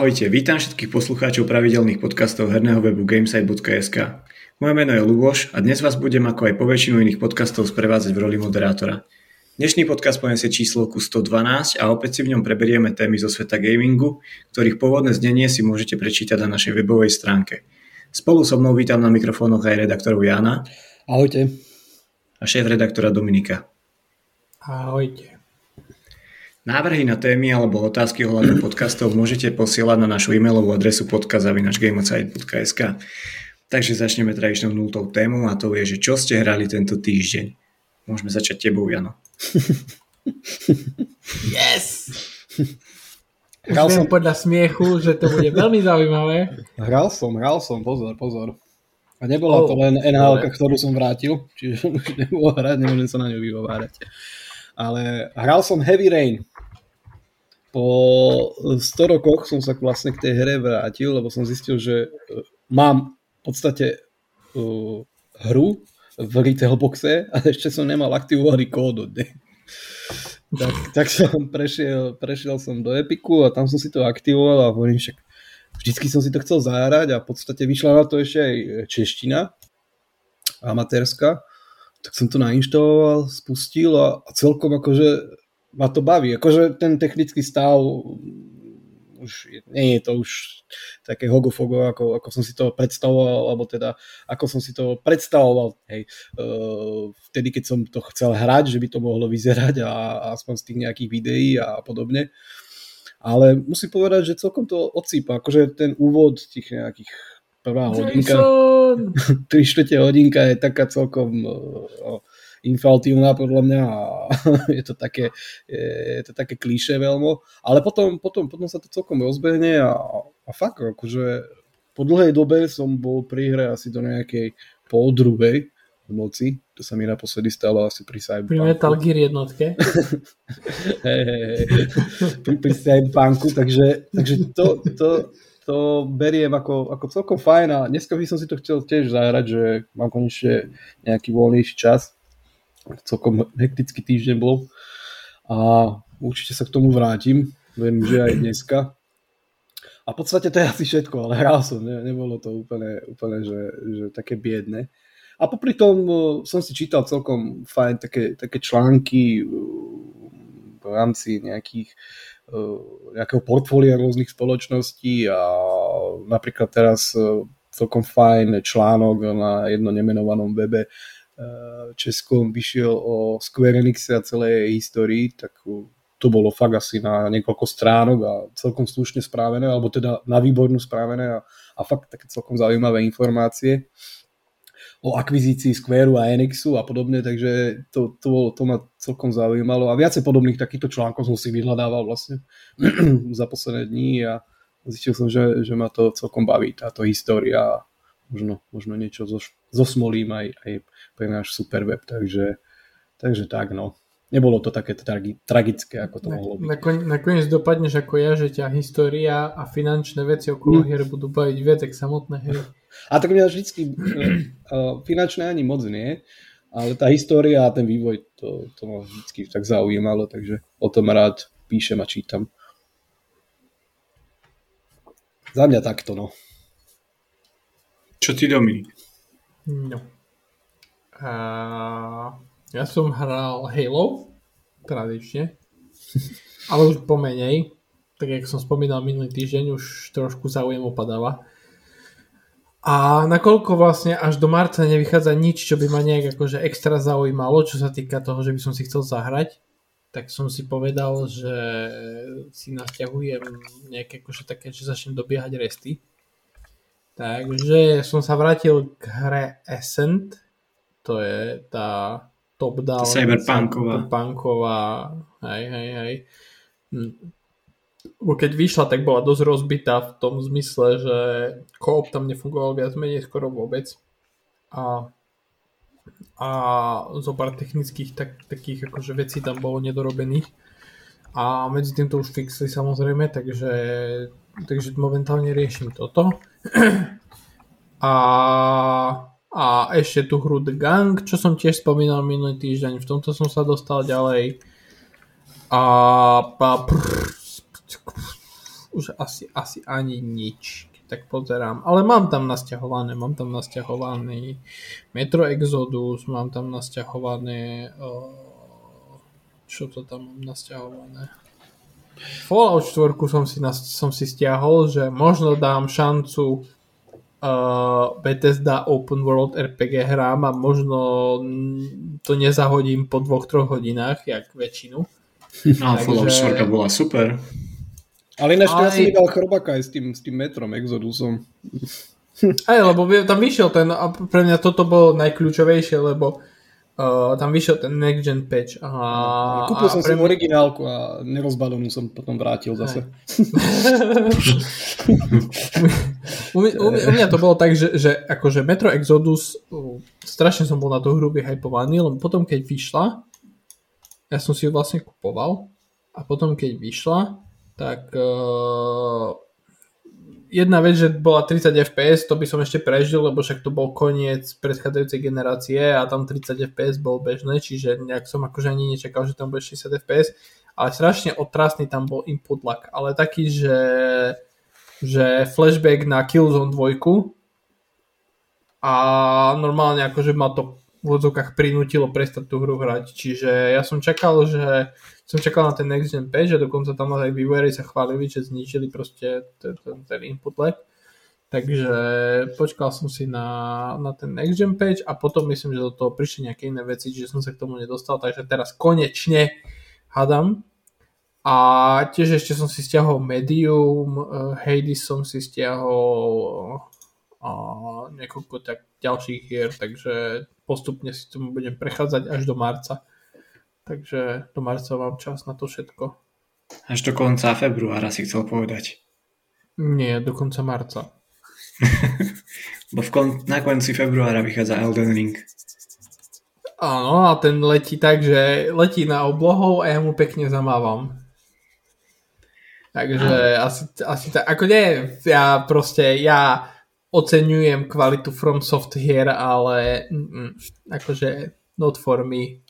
Ahojte, vítam všetkých poslucháčov pravidelných podcastov herného webu gamesite.sk. Moje meno je Luboš a dnes vás budem ako aj po väčšinu iných podcastov sprevádzať v roli moderátora. Dnešný podcast poniesie číslo 112 a opäť si v ňom preberieme témy zo sveta gamingu, ktorých pôvodné znenie si môžete prečítať na našej webovej stránke. Spolu so mnou vítam na mikrofónoch aj redaktorov Jana. Ahojte. A šéf redaktora Dominika. Ahojte. Návrhy na témy alebo otázky ohľadom podcastov môžete posielať na našu e-mailovú adresu podcast.gameocide.sk Takže začneme tradičnou nultou tému a to je, že čo ste hrali tento týždeň. Môžeme začať tebou, Jano. yes! Hral som podľa smiechu, že to bude veľmi zaujímavé. Hral som, hral som, pozor, pozor. A nebola oh, to len nhl ktorú som vrátil, čiže už nebolo hrať, nemôžem sa na ňu vyhovárať. Ale hral som Heavy Rain po 100 rokoch som sa vlastne k tej hre vrátil, lebo som zistil, že e, mám v podstate uh, hru v retail boxe a ešte som nemal aktivovaný kód od tak, tak som prešiel, prešiel som do Epiku a tam som si to aktivoval a hovorím však vždycky som si to chcel zahrať a v podstate vyšla na to ešte aj čeština amatérska tak som to nainštaloval, spustil a, a celkom akože ma to baví. Akože ten technický stav už nie je to už také hogofogo, ako, ako som si to predstavoval, alebo teda ako som si to predstavoval hej, vtedy, keď som to chcel hrať, že by to mohlo vyzerať a, a aspoň z tých nejakých videí a podobne. Ale musím povedať, že celkom to odsýpa. Akože ten úvod tých nejakých prvá hodinka, tri štvrte hodinka je taká celkom uh, infantilná podľa mňa a je to také, je to také klíše veľmi, ale potom, potom, potom sa to celkom rozbehne a, a fakt, akože po dlhej dobe som bol pri hre asi do nejakej pol druhej v noci, to sa mi naposledy stalo asi pri Cyberpunku. Pri Metal Gear jednotke. hey, hey, hey. pri, pri Cyberpunku, takže, takže to, to, to beriem ako, ako celkom fajn a dneska by som si to chcel tiež zahrať, že mám konečne nejaký voľnejší čas celkom hektický týždeň bol a určite sa k tomu vrátim, verím, že aj dneska. A v podstate to je asi všetko, ale hral som, ne, nebolo to úplne, úplne že, že také biedne. A popri tom e, som si čítal celkom fajn také, také články e, v rámci nejakých e, nejakého portfólia rôznych spoločností a napríklad teraz celkom fajn článok na jedno nemenovanom webe Českom vyšiel o Square Enix a celej jej histórii, tak to bolo fakt asi na niekoľko stránok a celkom slušne správené, alebo teda na výbornú správené a, a fakt také celkom zaujímavé informácie o akvizícii Squareu a Enixu a podobne, takže to, to, to ma celkom zaujímalo. A viacej podobných takýchto článkov som si vyhľadával vlastne za posledné dní a zistil som, že, že ma to celkom baví táto história možno, možno niečo zosmolím aj, aj pre náš super web, takže, takže tak no. Nebolo to také tragi- tragické, ako to mohlo byť. Nakon, nakoniec dopadneš ako ja, že ťa história a finančné veci okolo mm. hier budú baviť viac, tak samotné hry. A tak mňa vždycky, uh, finančné ani moc nie, ale tá história a ten vývoj, to, to ma vždycky tak zaujímalo, takže o tom rád píšem a čítam. Za mňa takto, no. Čo ty, Dominik? No. A ja som hral Halo, tradične, ale už pomenej. Tak jak som spomínal minulý týždeň, už trošku záujem opadáva. A nakoľko vlastne až do marca nevychádza nič, čo by ma nejak akože extra zaujímalo, čo sa týka toho, že by som si chcel zahrať, tak som si povedal, že si nasťahujem nejaké akože také, že začnem dobiehať resty Takže som sa vrátil k hre Ascent, to je tá top-down cyberpunková. cyberpunková hej, hej, hej. Hm. Keď vyšla, tak bola dosť rozbitá v tom zmysle, že koop tam nefungoval viac menej skoro vôbec. A, a zo pár technických tak, takých akože vecí tam bolo nedorobených. A medzi tým to už fixli samozrejme, takže, takže momentálne riešim toto. A, a ešte tu hru The Gang, čo som tiež spomínal minulý týždeň, v tomto som sa dostal ďalej. A, a už asi, asi ani nič, tak pozerám. Ale mám tam nasťahované, mám tam nasťahovaný Metro Exodus, mám tam nasťahované uh, čo to tam mám nasťahované? Fallout 4 som si, som si stiahol, že možno dám šancu uh, Bethesda Open World RPG hrám a možno to nezahodím po dvoch, troch hodinách, jak väčšinu. No, Takže... Fallout 4 bola super. Ale ináč aj... ja som videl chrobaka aj s tým, s tým metrom Exodusom. Aj, lebo tam vyšiel ten, a pre mňa toto bolo najkľúčovejšie, lebo Uh, tam vyšiel ten Next Gen patch. A, Kúpil som si mňa... originálku a nerozbalenú som potom vrátil zase. u, u, u mňa to bolo tak, že, že akože Metro Exodus uh, strašne som bol na tú hru vyhypovaný, lebo potom keď vyšla, ja som si ju vlastne kupoval a potom keď vyšla, tak uh, jedna vec, že bola 30 fps, to by som ešte prežil, lebo však to bol koniec predchádzajúcej generácie a tam 30 fps bol bežné, čiže nejak som akože ani nečakal, že tam bude 60 fps, ale strašne otrasný tam bol input lag, ale taký, že, že flashback na Killzone 2 a normálne akože ma to v odzokách prinútilo prestať tú hru hrať. Čiže ja som čakal, že som čakal na ten Next Gen 5, že dokonca tam aj vývojári sa chválili, že zničili proste ten, ten, input lag. Takže počkal som si na, na ten Next Gen page a potom myslím, že do toho prišli nejaké iné veci, že som sa k tomu nedostal, takže teraz konečne hadam. A tiež ešte som si stiahol Medium, uh, Hades som si stiahol a niekoľko tak ďalších hier, takže postupne si tomu budem prechádzať až do marca. Takže do marca mám čas na to všetko. Až do konca februára si chcel povedať. Nie, do konca marca. Bo v kon- na konci februára vychádza Elden Ring. Áno, a ten letí tak, že letí na oblohou a ja mu pekne zamávam. Takže asi, asi tak, ako nie, ja proste, ja oceňujem kvalitu From Soft hier, ale mm, akože not for me.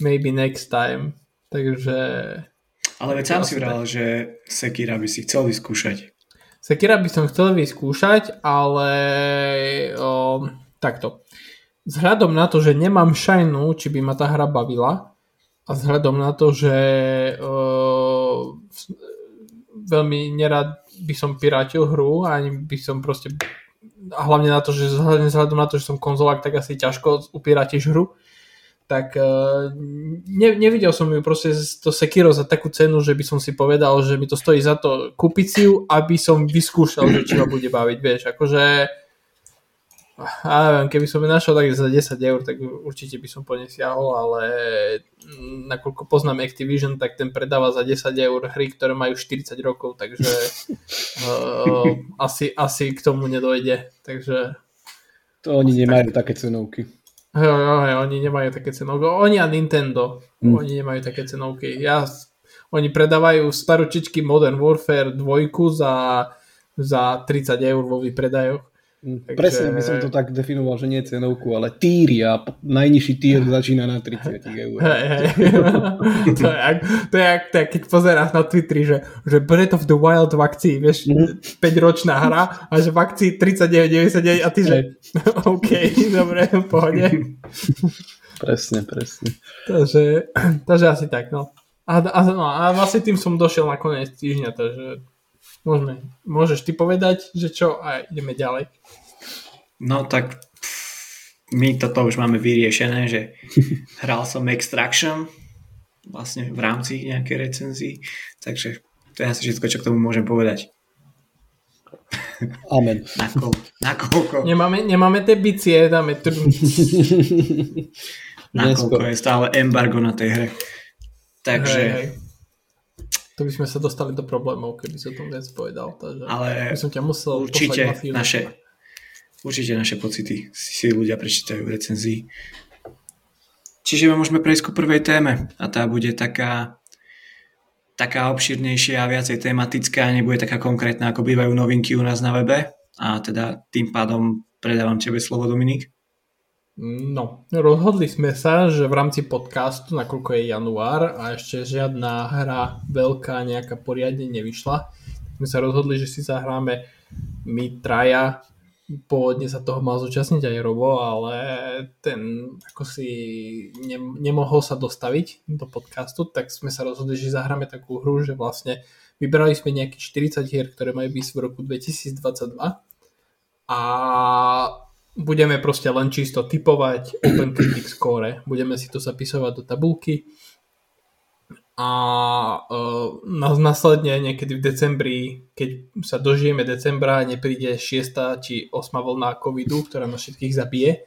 Maybe next time. Takže... Ale veď sám si vral, že Sekira by si chcel vyskúšať. Sekira by som chcel vyskúšať, ale o, takto. Vzhľadom na to, že nemám šajnu, či by ma tá hra bavila, a vzhľadom na to, že o, veľmi nerad by som pirátil hru, ani by som proste a hlavne na to, že vzhľadom na to, že som konzolák, tak asi ťažko upíratíš hru, tak uh, ne, nevidel som ju proste to Sekiro za takú cenu, že by som si povedal, že mi to stojí za to kúpiť si ju, aby som vyskúšal, že či ma bude baviť, vieš, akože a neviem, keby som ju našiel tak za 10 eur, tak určite by som po nej siahol, ale nakoľko poznám Activision, tak ten predáva za 10 eur hry, ktoré majú 40 rokov, takže uh, asi, asi k tomu nedojde. Takže... To oni nemajú tak. také cenovky. Jo, jo, jo, oni nemajú také cenovky. Oni a Nintendo, mm. oni nemajú také cenovky. Ja, oni predávajú staročičky Modern Warfare 2 za, za 30 eur vo výpredajoch Takže... Presne by som to tak definoval, že nie cenovku, ale týry a najnižší týr začína na 30 eur. Hey, hey. to, je jak, to, je jak, to je keď pozeráš na Twitteri, že, že Breath of the Wild v akcii, vieš, mm-hmm. 5-ročná hra a že v akcii 39,99 a ty, že OK, dobre, pohode. presne, presne. Takže, takže asi tak, no. A, a, no, a vlastne tým som došiel na koniec týždňa, takže Môžeme. Môžeš ty povedať, že čo a ideme ďalej. No tak my toto už máme vyriešené, že hral som Extraction vlastne v rámci nejakej recenzii, takže to je asi všetko, čo k tomu môžem povedať. Amen. Nakoľko? Nemáme, nemáme tie bicie, dáme tu. Nakoľko je stále embargo na tej hre. Takže hej, hej. To by sme sa dostali do problémov, keby som to viac povedal. Takže Ale by som ťa musel určite naše, určite naše pocity si ľudia prečítajú v recenzii. Čiže môžeme prejsť ku prvej téme a tá bude taká taká obširnejšia a viacej tematická, nebude taká konkrétna, ako bývajú novinky u nás na webe. A teda tým pádom predávam tebe slovo, Dominik. No, rozhodli sme sa, že v rámci podcastu, nakoľko je január a ešte žiadna hra veľká nejaká poriadne nevyšla, sme sa rozhodli, že si zahráme my traja. Pôvodne sa toho mal zúčastniť aj Robo, ale ten ako si ne, nemohol sa dostaviť do podcastu, tak sme sa rozhodli, že zahráme takú hru, že vlastne vybrali sme nejakých 40 hier, ktoré majú byť v roku 2022 a budeme proste len čisto typovať Open Critic Score. Budeme si to zapisovať do tabulky a uh, následne niekedy v decembri, keď sa dožijeme decembra a nepríde 6. či 8. vlna covidu, ktorá nás všetkých zabije,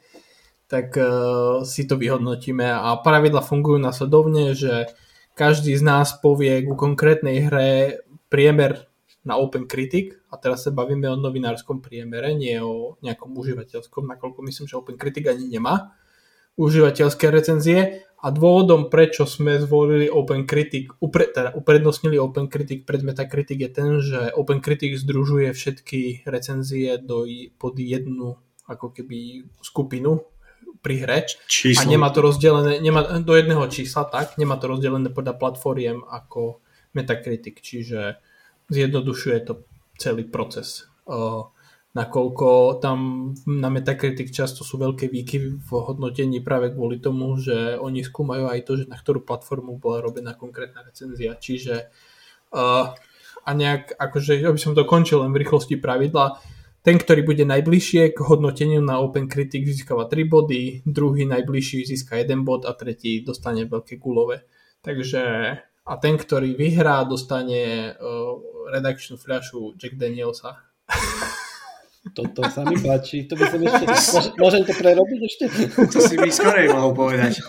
tak uh, si to vyhodnotíme a pravidla fungujú nasledovne, že každý z nás povie ku konkrétnej hre priemer na Open Critic. A teraz sa bavíme o novinárskom priemere, nie o nejakom užívateľskom, nakoľko myslím, že Open Critic ani nemá užívateľské recenzie. A dôvodom, prečo sme zvolili Open Critic, upre, teda uprednostnili Open Critic pred Metacritic je ten, že Open Critic združuje všetky recenzie do, pod jednu ako keby skupinu pri hre. Číslo. a nemá to rozdelené nemá, do jedného čísla, tak, nemá to rozdelené podľa platformiem ako Metacritic, čiže zjednodušuje to celý proces. Uh, nakoľko tam na Metacritic často sú veľké výkyvy v hodnotení práve kvôli tomu, že oni skúmajú aj to, že na ktorú platformu bola robená konkrétna recenzia. Čiže uh, a nejak, akože, aby som to končil len v rýchlosti pravidla, ten, ktorý bude najbližšie k hodnoteniu na Open Critic získava 3 body, druhý najbližší získa 1 bod a tretí dostane veľké gulové. Takže a ten, ktorý vyhrá, dostane uh, redakčnú fľašu Jack Danielsa. Toto sa mi páči. To by som ešte... Môžem to prerobiť ešte? To si mi skorej mohol povedať.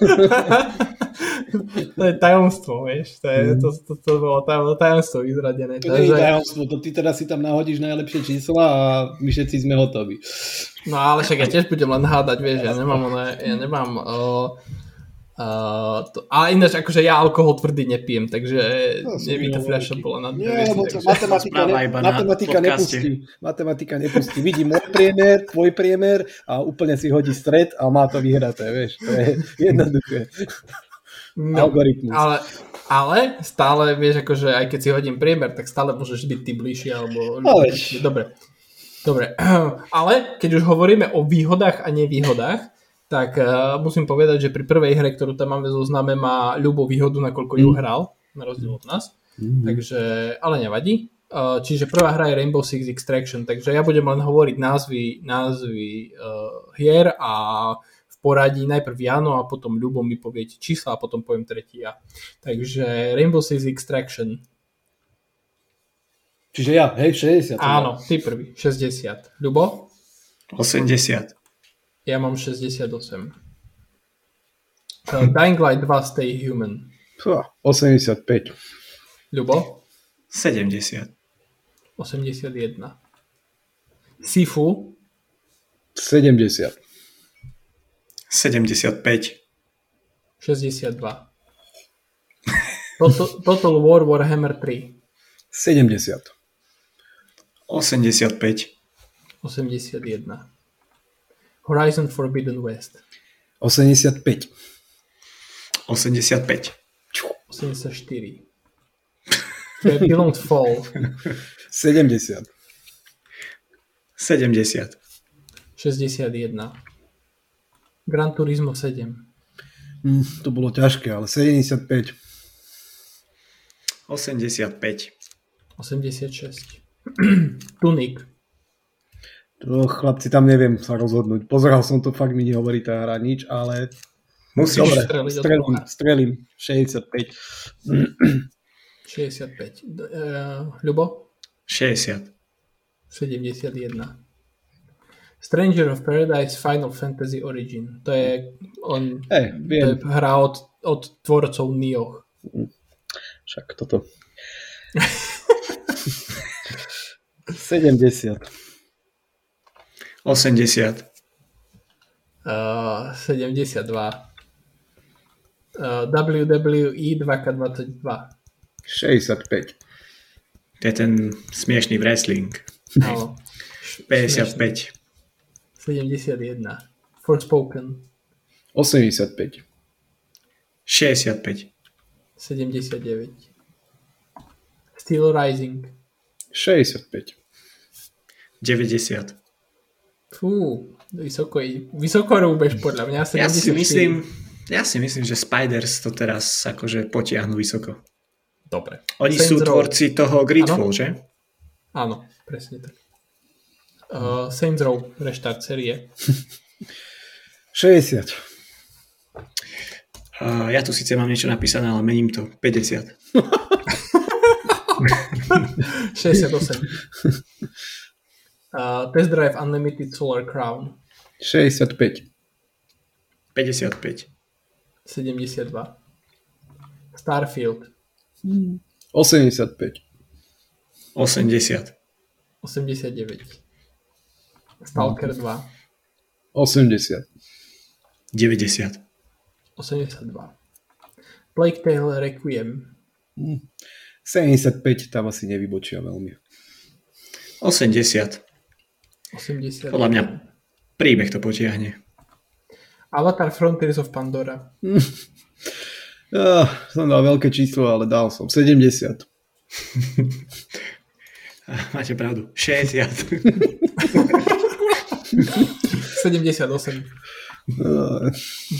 to je tajomstvo, vieš. To, je, to, to, to bolo tajomstvo vyzradené. To nie je tajomstvo. To ty teraz si tam nahodíš najlepšie čísla a my všetci sme hotoví. No ale však ja tiež budem len hádať, vieš. Ja nemám, ja nemám uh, Uh, to, ale ináč, akože ja alkohol tvrdý nepijem, takže no, neviem, tá fľaša bola na Nie, lebo to matematika, ne, matematika nepustí. Matematika nepustí. Vidí môj priemer, tvoj priemer a úplne si hodí stred a má to vyhraté, vieš. To je jednoduché. No, Algoritmus. Ale, ale stále, vieš, akože aj keď si hodím priemer, tak stále môžeš byť ty bližšie, alebo... No, Dobre. Dobre. Ale keď už hovoríme o výhodách a nevýhodách, tak uh, musím povedať, že pri prvej hre, ktorú tam máme zozname, má ľubo výhodu, nakoľko ju mm. hral, na rozdiel od nás. Mm. Takže, ale nevadí. Uh, čiže prvá hra je Rainbow Six Extraction, takže ja budem len hovoriť názvy, názvy uh, hier a v poradí najprv Jano a potom Ľubo mi poviete čísla a potom poviem tretí ja. Takže Rainbow Six Extraction. Čiže ja, hej, 60. Áno, ty prvý, 60. Ľubo? 80. Ja mám 68. Uh, Dying Light 2 Stay Human. 85. Ľubo? 70. 81. Sifu? 70. 75. 62. Total, Total War Warhammer 3. 70. 85. 81. Horizon Forbidden West. 85. 85. 84. Babylon Fall. 70. 70. 61. Gran Turismo 7. Mm, to bolo ťažké, ale 75. 85. 86. Tunik. To chlapci tam neviem sa rozhodnúť. Pozeral som to, fakt mi nehovorí tá hra nič, ale... Musíš Dobre, strelím, strelím, 65. 65. Uh, Ľubo? 60. 71. Stranger of Paradise Final Fantasy Origin. To je, on, hey, viem. to je hra od, od tvorcov Nioh. Však toto. 70. 80. Uh, 72. Uh, WWE 2K22. 65. To je ten smiešný wrestling. No. 55. 71. Forspoken. 85. 65. 79. Steel Rising. 65. 90. Fú, vysoko, vysoko rúbeš podľa mňa. 74. Ja si myslím, ja si myslím, že Spiders to teraz akože potiahnu vysoko. Dobre. Oni Saints sú Row. tvorci toho Gridfall, Áno. že? Áno, presne tak. Uh, Saints Row, reštart série. 60. Uh, ja tu síce mám niečo napísané, ale mením to. 50. 68. Uh, Test Drive Unlimited Solar Crown. 65. 55. 72. Starfield. 85. 80. 89. Stalker 2. 80. 90. 82. Plague Tale Requiem. 75, tam asi nevybočia veľmi. 80. 80. Podľa mňa príbeh to potiahne. Avatar Frontiers of Pandora. Ah, som dal veľké číslo, ale dal som 70. Máte pravdu. 60. 78. Ah,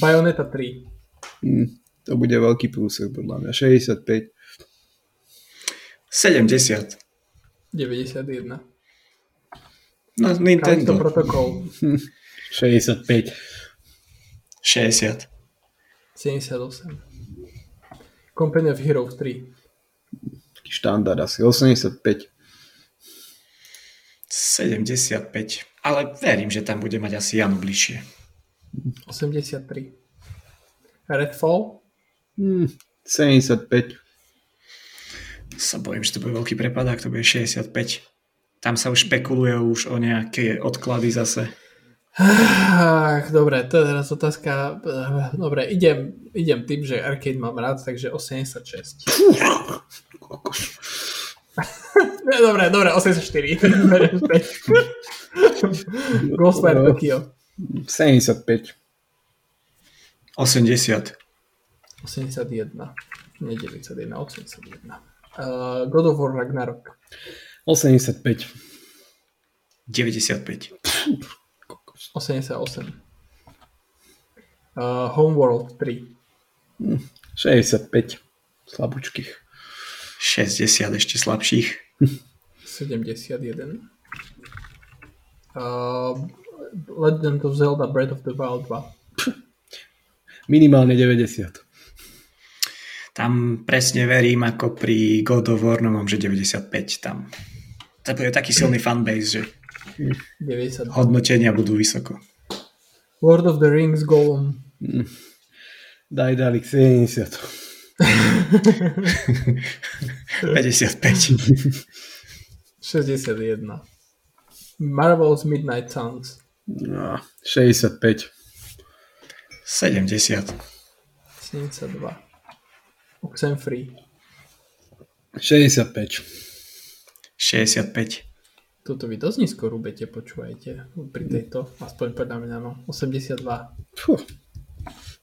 Bayonetta 3. hm, to bude veľký prúsek podľa mňa. 65. 70. 91. No, Callisto Nintendo. Protocol. 65. 60. 78. Company of Heroes 3. Taký štandard asi. 85. 75. Ale verím, že tam bude mať asi Janu bližšie. 83. Redfall. Hm, 75. Sa bojím, že to bude veľký prepadák, to bude 65. Tam sa už špekuluje už o nejaké odklady zase. Ach, dobre, to je teraz otázka. Dobre, idem, idem tým, že arcade mám rád, takže 86. dobre, dobre, 84. Beriem späť. Ghostwire Tokyo. 75. 80. 81. Nie 91, 81. Uh, God of War Ragnarok. 85. 95. 88. Uh, Homeworld 3. 65. Slabúčkých. 60 ešte slabších. 71. Uh, Legend of Zelda Breath of the Wild 2. Minimálne 90. Tam presne verím, ako pri God of War novom, že 95 tam. To bude taký silný fanbase, že 92. hodnotenia budú vysoko. Lord of the Rings Golem. Daj Dalik 70. 55. 61. Marvel's Midnight Suns. No, 65. 70. 72. Oxenfree. 65. 65. Toto vy dosť nízko rúbete, počúvajte. Pri tejto, aspoň podľa mňa, no. 82. Fú.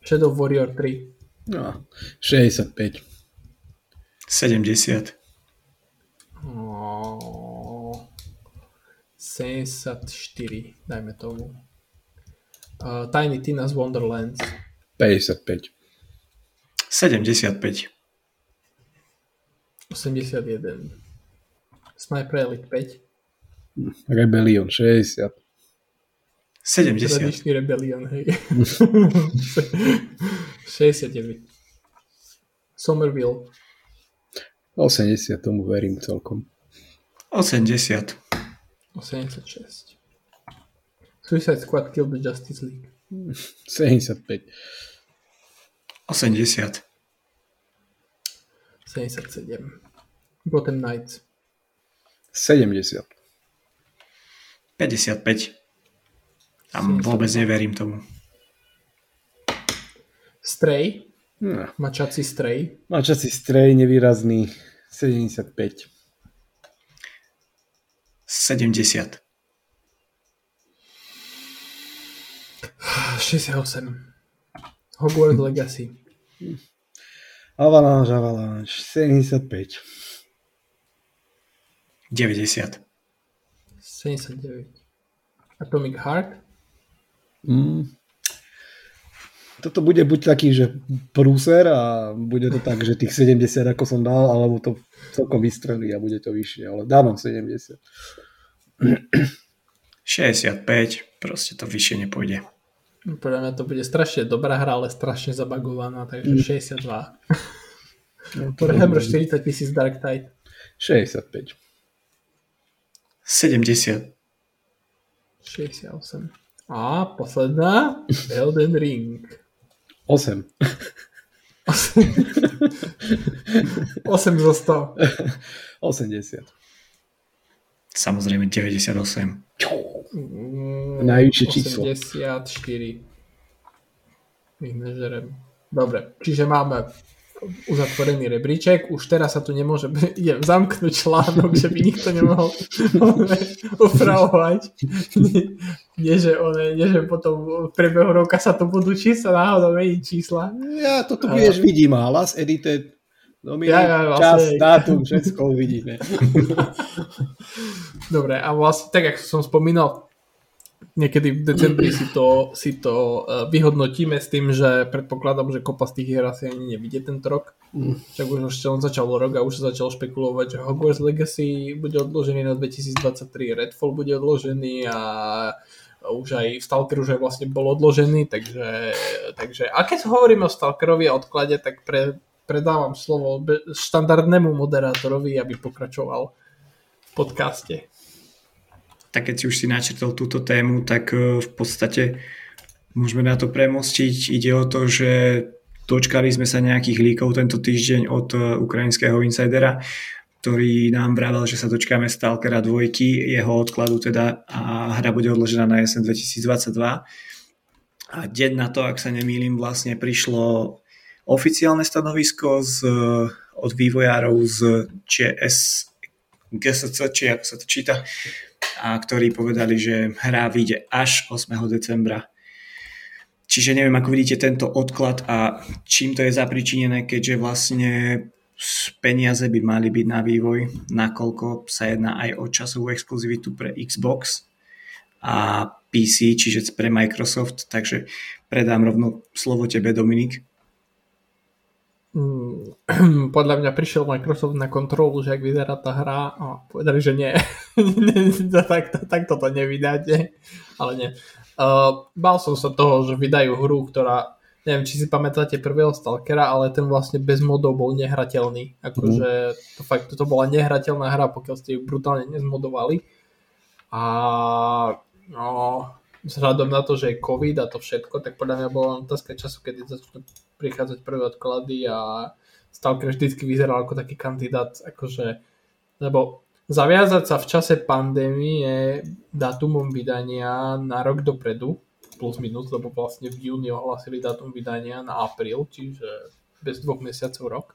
Shadow Warrior 3. No, 65. 70. Oh, 74, dajme tomu. Uh, Tiny Tina's Wonderlands. 55. 75. 81. Sniper Elite 5. Rebellion 60. 70. Tradičný Rebellion, hej. 69. Somerville. 80, tomu verím celkom. 80. 86. Suicide Squad Kill the Justice League. 75. 80. 77. Gotham Knights. 70. 55. Tam vôbec neverím tomu. Stray. No. Mačací Stray. Mačací strej nevýrazný 75. 70. 68. Hogwarts Legacy. Avalanche, Avalanche, 75. 90. 79. Atomic Heart? Mm. Toto bude buď taký, že prúser a bude to tak, že tých 70 ako som dal, alebo to celkom vystrelí a bude to vyššie, ale dávam 70. 65, proste to vyššie nepôjde. Podľa mňa to bude strašne dobrá hra, ale strašne zabagovaná, takže 62. Warhammer 40 tisíc Dark Tide. 65. 70. 68. A posledná, Elden Ring. 8. 8 zo 100. 80. Samozrejme 98. Najvyššie číslo. 84. Ich nežerem. Dobre, čiže máme uzatvorený rebríček, už teraz sa tu nemôže idem zamknúť článok, že by nikto nemohol upravovať. Nie, že, one, nie, že potom v priebehu roka sa to budú čísla náhodou meniť čísla. Ja to tu budeš vidím, hlas, edited, Dominik, ja, ja, vlastne... čas, dátum, všetko uvidíme. Dobre, a vlastne tak, ako som spomínal, niekedy v decembri si to, si to uh, vyhodnotíme s tým, že predpokladám, že kopa z tých hier asi ani nevidie tento rok. Mm. Však už ešte on začal rok a už sa začal špekulovať, že Hogwarts Legacy bude odložený na 2023, Redfall bude odložený a už aj Stalker už aj vlastne bol odložený, takže, takže a keď hovoríme o Stalkerovi a odklade, tak pre, predávam slovo štandardnému moderátorovi, aby pokračoval v podcaste tak keď si už si načrtol túto tému, tak e, v podstate môžeme na to premostiť. Ide o to, že dočkali sme sa nejakých líkov tento týždeň od e, ukrajinského insidera, ktorý nám vravel, že sa dočkáme Stalkera dvojky, jeho odkladu teda a hra bude odložená na jesen 2022. A deň na to, ak sa nemýlim, vlastne prišlo oficiálne stanovisko z, od vývojárov z GS, GSC, či ako sa to číta, a ktorí povedali, že hra vyjde až 8. decembra. Čiže neviem, ako vidíte tento odklad a čím to je zapričinené, keďže vlastne peniaze by mali byť na vývoj, nakoľko sa jedná aj o časovú exkluzivitu pre Xbox a PC, čiže pre Microsoft, takže predám rovno slovo tebe, Dominik. Mm, podľa mňa prišiel Microsoft na kontrolu, že ak vyzerá tá hra a povedali, že nie. tak, tak toto nevydáte. Ale nie. Uh, bál som sa toho, že vydajú hru, ktorá neviem, či si pamätáte prvého Stalkera, ale ten vlastne bez modov bol nehrateľný. Akože to fakt, to bola nehrateľná hra, pokiaľ ste ju brutálne nezmodovali. A no, vzhľadom na to, že je COVID a to všetko, tak podľa mňa bola otázka času, kedy začnú prichádzať prvé odklady a Stalker vždycky vyzeral ako taký kandidát, akože, lebo zaviazať sa v čase pandémie dátumom vydania na rok dopredu, plus minus, lebo vlastne v júni ohlasili dátum vydania na apríl, čiže bez dvoch mesiacov rok.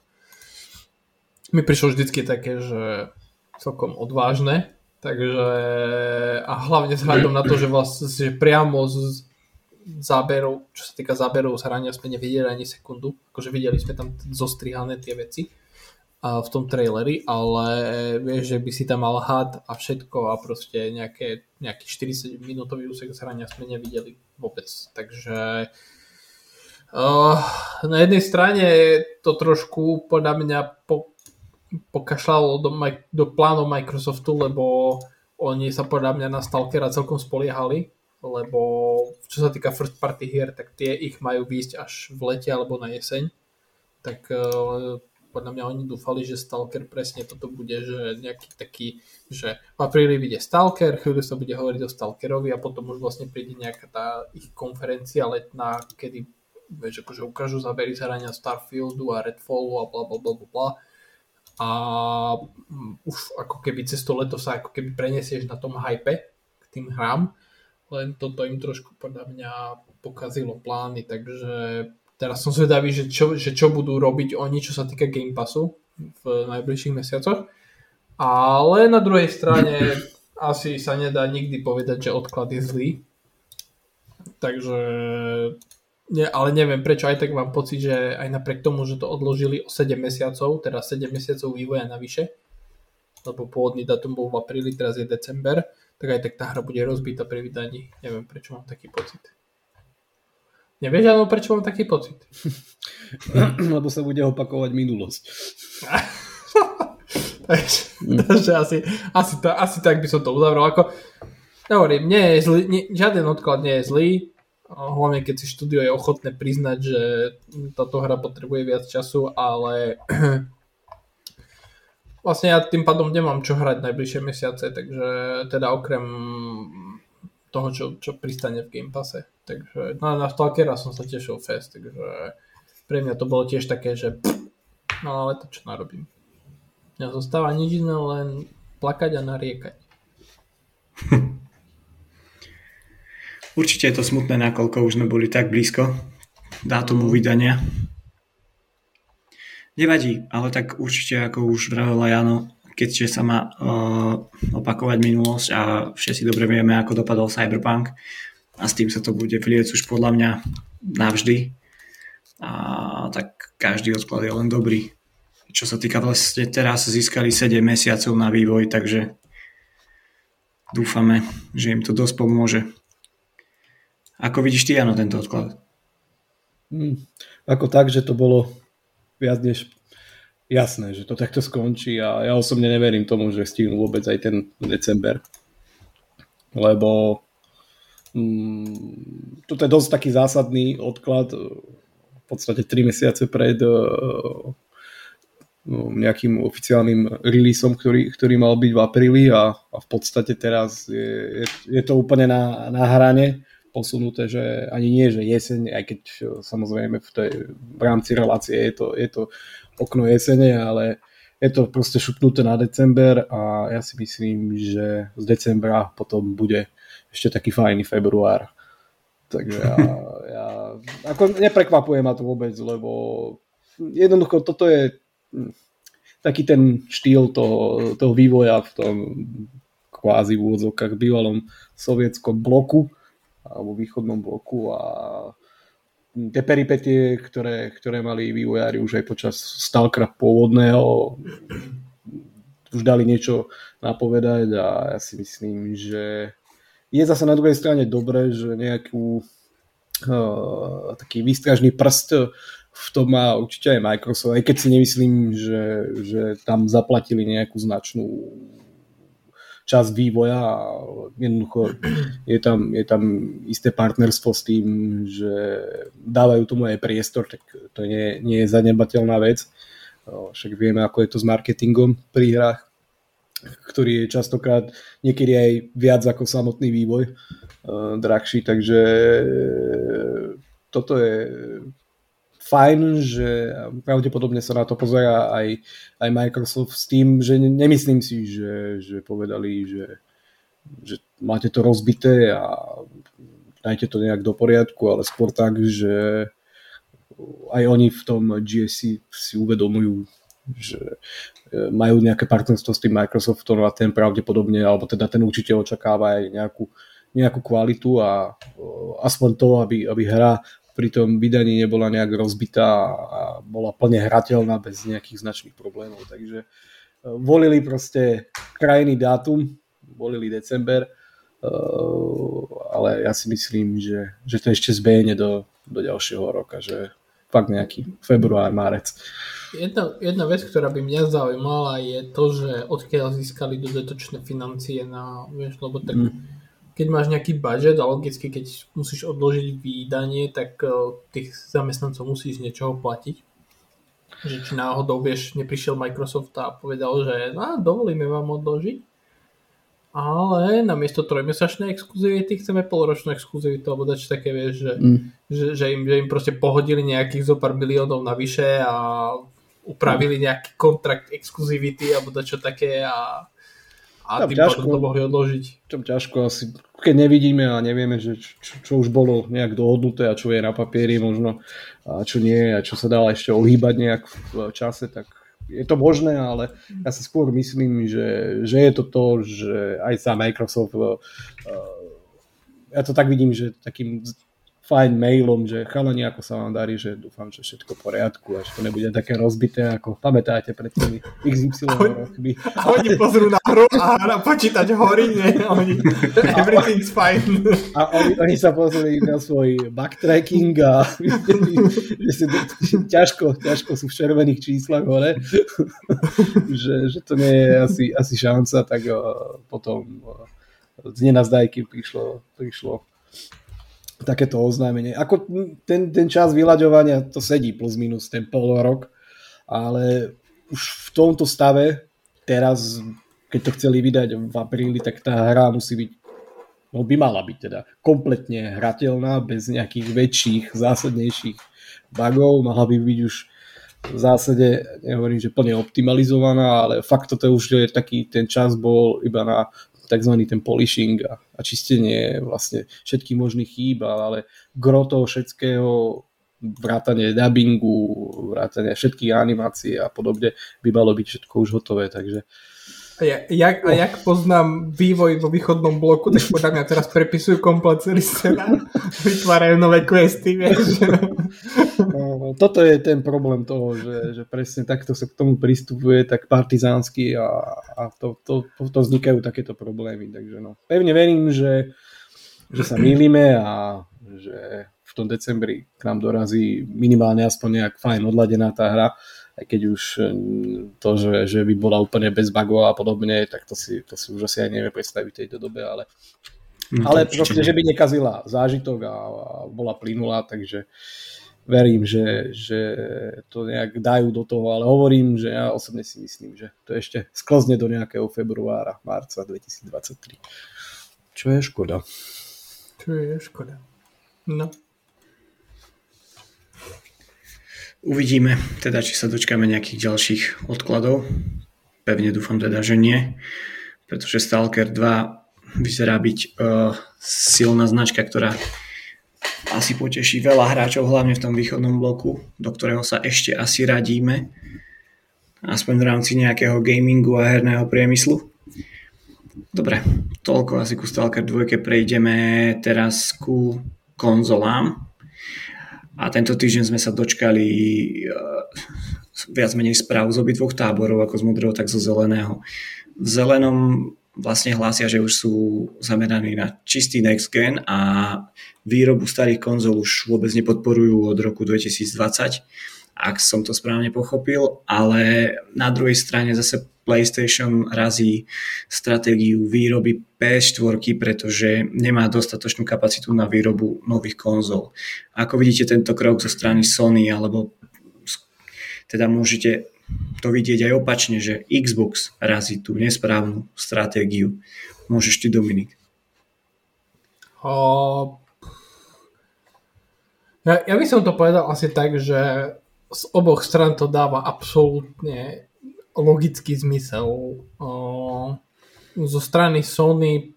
Mi prišlo vždycky také, že celkom odvážne, takže a hlavne vzhľadom na to, že vlastne že priamo z, záberov, čo sa týka záberov z hrania sme nevideli ani sekundu, akože videli sme tam zostrihané tie veci a v tom traileri, ale vieš, že by si tam mal had a všetko a proste nejaké, nejaký 40 minútový úsek z hrania sme nevideli vôbec. Takže uh, na jednej strane to trošku podľa mňa po, pokašľalo do, do plánov Microsoftu, lebo oni sa podľa mňa na Stalkera celkom spoliehali lebo čo sa týka first party hier, tak tie ich majú výjsť až v lete alebo na jeseň. Tak uh, podľa mňa oni dúfali, že Stalker presne toto bude, že nejaký taký, že v apríli vyjde Stalker, chvíľu sa bude hovoriť o Stalkerovi a potom už vlastne príde nejaká tá ich konferencia letná, kedy vieš, akože ukážu zábery zhrania Starfieldu a Redfallu a bla bla bla bla a mm, už ako keby cez to leto sa ako keby prenesieš na tom hype k tým hrám len toto im trošku podľa mňa pokazilo plány, takže teraz som zvedavý, že čo, že čo budú robiť oni, čo sa týka Game Passu v najbližších mesiacoch. Ale na druhej strane asi sa nedá nikdy povedať, že odklad je zlý. Takže Nie, ale neviem prečo, aj tak mám pocit, že aj napriek tomu, že to odložili o 7 mesiacov, teda 7 mesiacov vývoja navyše, lebo pôvodný datum bol v apríli, teraz je december, tak aj tak tá hra bude rozbitá pri vydaní. Neviem, prečo mám taký pocit. Nevieš, ale prečo mám taký pocit? Lebo sa bude opakovať minulosť. Takže asi, asi, to, asi tak by som to uzavrel. Ako, hovorím, nie je zlý, nie, žiaden odklad nie je zlý, hlavne keď si štúdio je ochotné priznať, že táto hra potrebuje viac času, ale vlastne ja tým pádom nemám čo hrať najbližšie mesiace, takže teda okrem toho, čo, čo pristane v Game Passe. Takže no, na Stalkera som sa tešil fest, takže pre mňa to bolo tiež také, že pff, no ale to čo narobím. Mňa zostáva nič iné, len plakať a nariekať. Určite je to smutné, nakoľko už sme boli tak blízko dátumu mm. vydania. Nevadí, ale tak určite, ako už vravela Jano, keďže sa má uh, opakovať minulosť a všetci dobre vieme, ako dopadol Cyberpunk a s tým sa to bude vlieť už podľa mňa navždy. A tak každý odklad je len dobrý. Čo sa týka vlastne teraz získali 7 mesiacov na vývoj, takže dúfame, že im to dosť pomôže. Ako vidíš ty, Jano, tento odklad? Hmm, ako tak, že to bolo viac než jasné, že to takto skončí a ja osobne neverím tomu, že stihnú vôbec aj ten december. Lebo mm, toto je dosť taký zásadný odklad v podstate 3 mesiace pred uh, nejakým oficiálnym releaseom, ktorý, ktorý mal byť v apríli a, a v podstate teraz je, je, je to úplne na, na hrane posunuté, že ani nie, že jeseň, aj keď samozrejme v, tej, v rámci relácie je to, je to okno jesene, ale je to proste šupnuté na december a ja si myslím, že z decembra potom bude ešte taký fajný február. Takže ja, ja ako neprekvapuje ma to vôbec, lebo jednoducho toto je hm, taký ten štýl toho, toho vývoja v tom kvázi v úvodzovkách bývalom sovietskom bloku alebo východnom bloku a tie peripetie, ktoré, ktoré mali vývojári už aj počas Stalkera pôvodného, už dali niečo napovedať a ja si myslím, že je zase na druhej strane dobré, že nejakú uh, taký výstražný prst v tom má určite aj Microsoft, aj keď si nemyslím, že, že tam zaplatili nejakú značnú čas vývoja a jednoducho je tam, je tam isté partnerstvo s tým, že dávajú tomu aj priestor, tak to nie, nie je zanebateľná vec. Však vieme, ako je to s marketingom pri hrách, ktorý je častokrát niekedy aj viac ako samotný vývoj drahší, takže toto je fajn, že pravdepodobne sa na to pozera aj, aj Microsoft s tým, že nemyslím si, že, že povedali, že, že máte to rozbité a dajte to nejak do poriadku, ale skôr tak, že aj oni v tom GSC si uvedomujú, že e, majú nejaké partnerstvo s tým Microsoftom a ten pravdepodobne, alebo teda ten určite očakáva aj nejakú, nejakú kvalitu a aspoň to, aby, aby hra pri tom vydaní nebola nejak rozbitá a bola plne hrateľná bez nejakých značných problémov. Takže e, volili proste krajný dátum, volili december, e, ale ja si myslím, že, že to ešte zbehne do, do ďalšieho roka, že fakt nejaký február, márec. Jedna, jedna vec, ktorá by mňa zaujímala je to, že odkiaľ získali dodatočné financie na, vieš, lebo tak mm keď máš nejaký budget a logicky, keď musíš odložiť výdanie, tak uh, tých zamestnancov musíš z niečoho platiť. Že či náhodou, vieš, neprišiel Microsoft a povedal, že no, dovolíme vám odložiť, ale namiesto trojmesačnej exkluzivity chceme polročnú exkluzivitu, alebo dač také, vieš, že, mm. že, že, im, že im proste pohodili nejakých zo pár miliónov navyše a upravili nejaký kontrakt exkluzivity alebo dačo také a a tým ťažko, to mohli odložiť. Čo ťažko asi, keď nevidíme a nevieme, že čo, čo už bolo nejak dohodnuté a čo je na papieri možno a čo nie a čo sa dá ešte ohýbať nejak v čase, tak je to možné, ale ja si skôr myslím, že, že je to to, že aj sa Microsoft uh, ja to tak vidím, že takým fajn mailom, že chalani, ako sa vám darí, že dúfam, že všetko v poriadku a že to nebude také rozbité, ako pamätáte pred tými XY rokmi. A oni pozrú na hru a na počítač horí, nie? Oni, everything's fine. A oni, oni sa pozreli na svoj backtracking a že si, ťažko, ťažko sú v červených číslach hore, že, že to nie je asi, asi šanca, tak potom z nenazdajky prišlo, prišlo takéto oznámenie. Ako ten, ten čas vyľaďovania to sedí plus minus ten pol rok, ale už v tomto stave teraz, keď to chceli vydať v apríli, tak tá hra musí byť no by mala byť teda kompletne hrateľná, bez nejakých väčších, zásadnejších bugov, mala by byť už v zásade, nehovorím, že plne optimalizovaná, ale fakt toto už je taký, ten čas bol iba na tzv. ten polishing a, a čistenie vlastne všetkých možných chýb, ale gro toho všetkého vrátanie dubbingu, vrátanie všetkých animácií a podobne by malo byť všetko už hotové, takže a, ja, jak, a jak poznám vývoj vo východnom bloku, tak podľa mňa teraz prepisujú komplet celý scenár, vytvárajú nové questy, vieš. No, toto je ten problém toho, že, že presne takto sa k tomu pristupuje tak partizánsky a, a to, to, to, to vznikajú takéto problémy. Takže no, pevne verím, že, že sa mýlime a že v tom decembri k nám dorazí minimálne aspoň nejak fajn odladená tá hra aj keď už eh, to, že, že by bola úplne bez bugov a podobne, tak to si, to si už asi aj nevie predstaviť v tejto dobe, ale, no, ale proste, že by nekazila zážitok a, a bola plynulá, takže verím, že, že to nejak dajú do toho, ale hovorím, že ja osobne si myslím, že to ešte sklzne do nejakého februára, marca 2023. Čo je škoda. Čo je škoda. No. Uvidíme teda, či sa dočkáme nejakých ďalších odkladov. Pevne dúfam teda, že nie, pretože Stalker 2 vyzerá byť uh, silná značka, ktorá asi poteší veľa hráčov, hlavne v tom východnom bloku, do ktorého sa ešte asi radíme, aspoň v rámci nejakého gamingu a herného priemyslu. Dobre, toľko asi ku Stalker 2 prejdeme teraz ku konzolám. A tento týždeň sme sa dočkali uh, viac menej správ z obidvoch táborov, ako z modrého, tak zo zeleného. V zelenom vlastne hlásia, že už sú zameraní na čistý next gen a výrobu starých konzol už vôbec nepodporujú od roku 2020 ak som to správne pochopil, ale na druhej strane zase PlayStation razí stratégiu výroby PS4, pretože nemá dostatočnú kapacitu na výrobu nových konzol. Ako vidíte tento krok zo strany Sony, alebo teda môžete to vidieť aj opačne, že Xbox razí tú nesprávnu stratégiu. Môžeš ty, Dominik. Uh, ja, ja by som to povedal asi tak, že z oboch stran to dáva absolútne logický zmysel. Zo strany Sony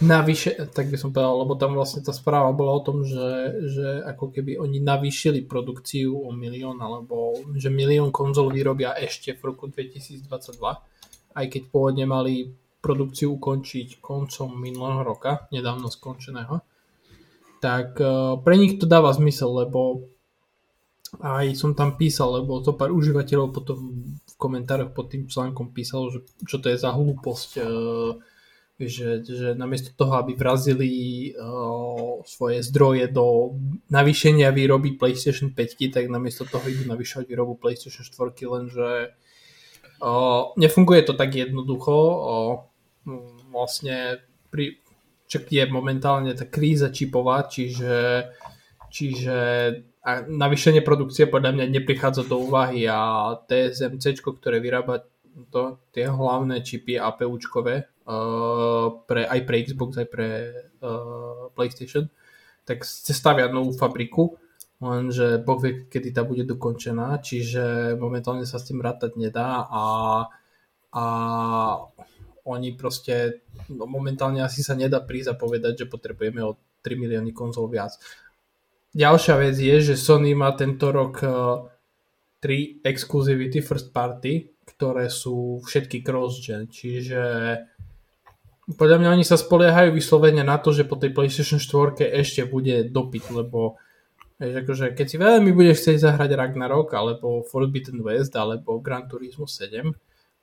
navyše, tak by som povedal, lebo tam vlastne tá správa bola o tom, že, že ako keby oni navýšili produkciu o milión, alebo že milión konzol vyrobia ešte v roku 2022, aj keď pôvodne mali produkciu ukončiť koncom minulého roka, nedávno skončeného, tak e, pre nich to dáva zmysel, lebo aj som tam písal, lebo to pár užívateľov potom komentároch pod tým článkom písalo, že čo to je za hlúposť, e, že, že namiesto toho, aby vrazili uh, svoje zdroje do navýšenia výroby PlayStation 5, tak namiesto toho idú navyšovať výrobu PlayStation 4, lenže uh, nefunguje to tak jednoducho. Uh, vlastne pri, čak je momentálne tá kríza čipová, čiže, čiže a navýšenie produkcie podľa mňa neprichádza do úvahy a TSMC, ktoré vyrába to, tie hlavné čipy APUčkové uh, pre, aj pre Xbox, aj pre uh, PlayStation, tak se stavia novú fabriku, lenže Boh vie, kedy tá bude dokončená, čiže momentálne sa s tým rátať nedá a, a oni proste no momentálne asi sa nedá prísť a povedať, že potrebujeme o 3 milióny konzol viac. Ďalšia vec je, že Sony má tento rok 3 uh, exkluzivity first party, ktoré sú všetky cross-gen, čiže podľa mňa oni sa spoliehajú vyslovene na to, že po tej PlayStation 4 ešte bude dopyt, lebo vieš, akože, keď si veľmi budeš chcieť zahrať Ragnarok, alebo Forbidden West, alebo Gran Turismo 7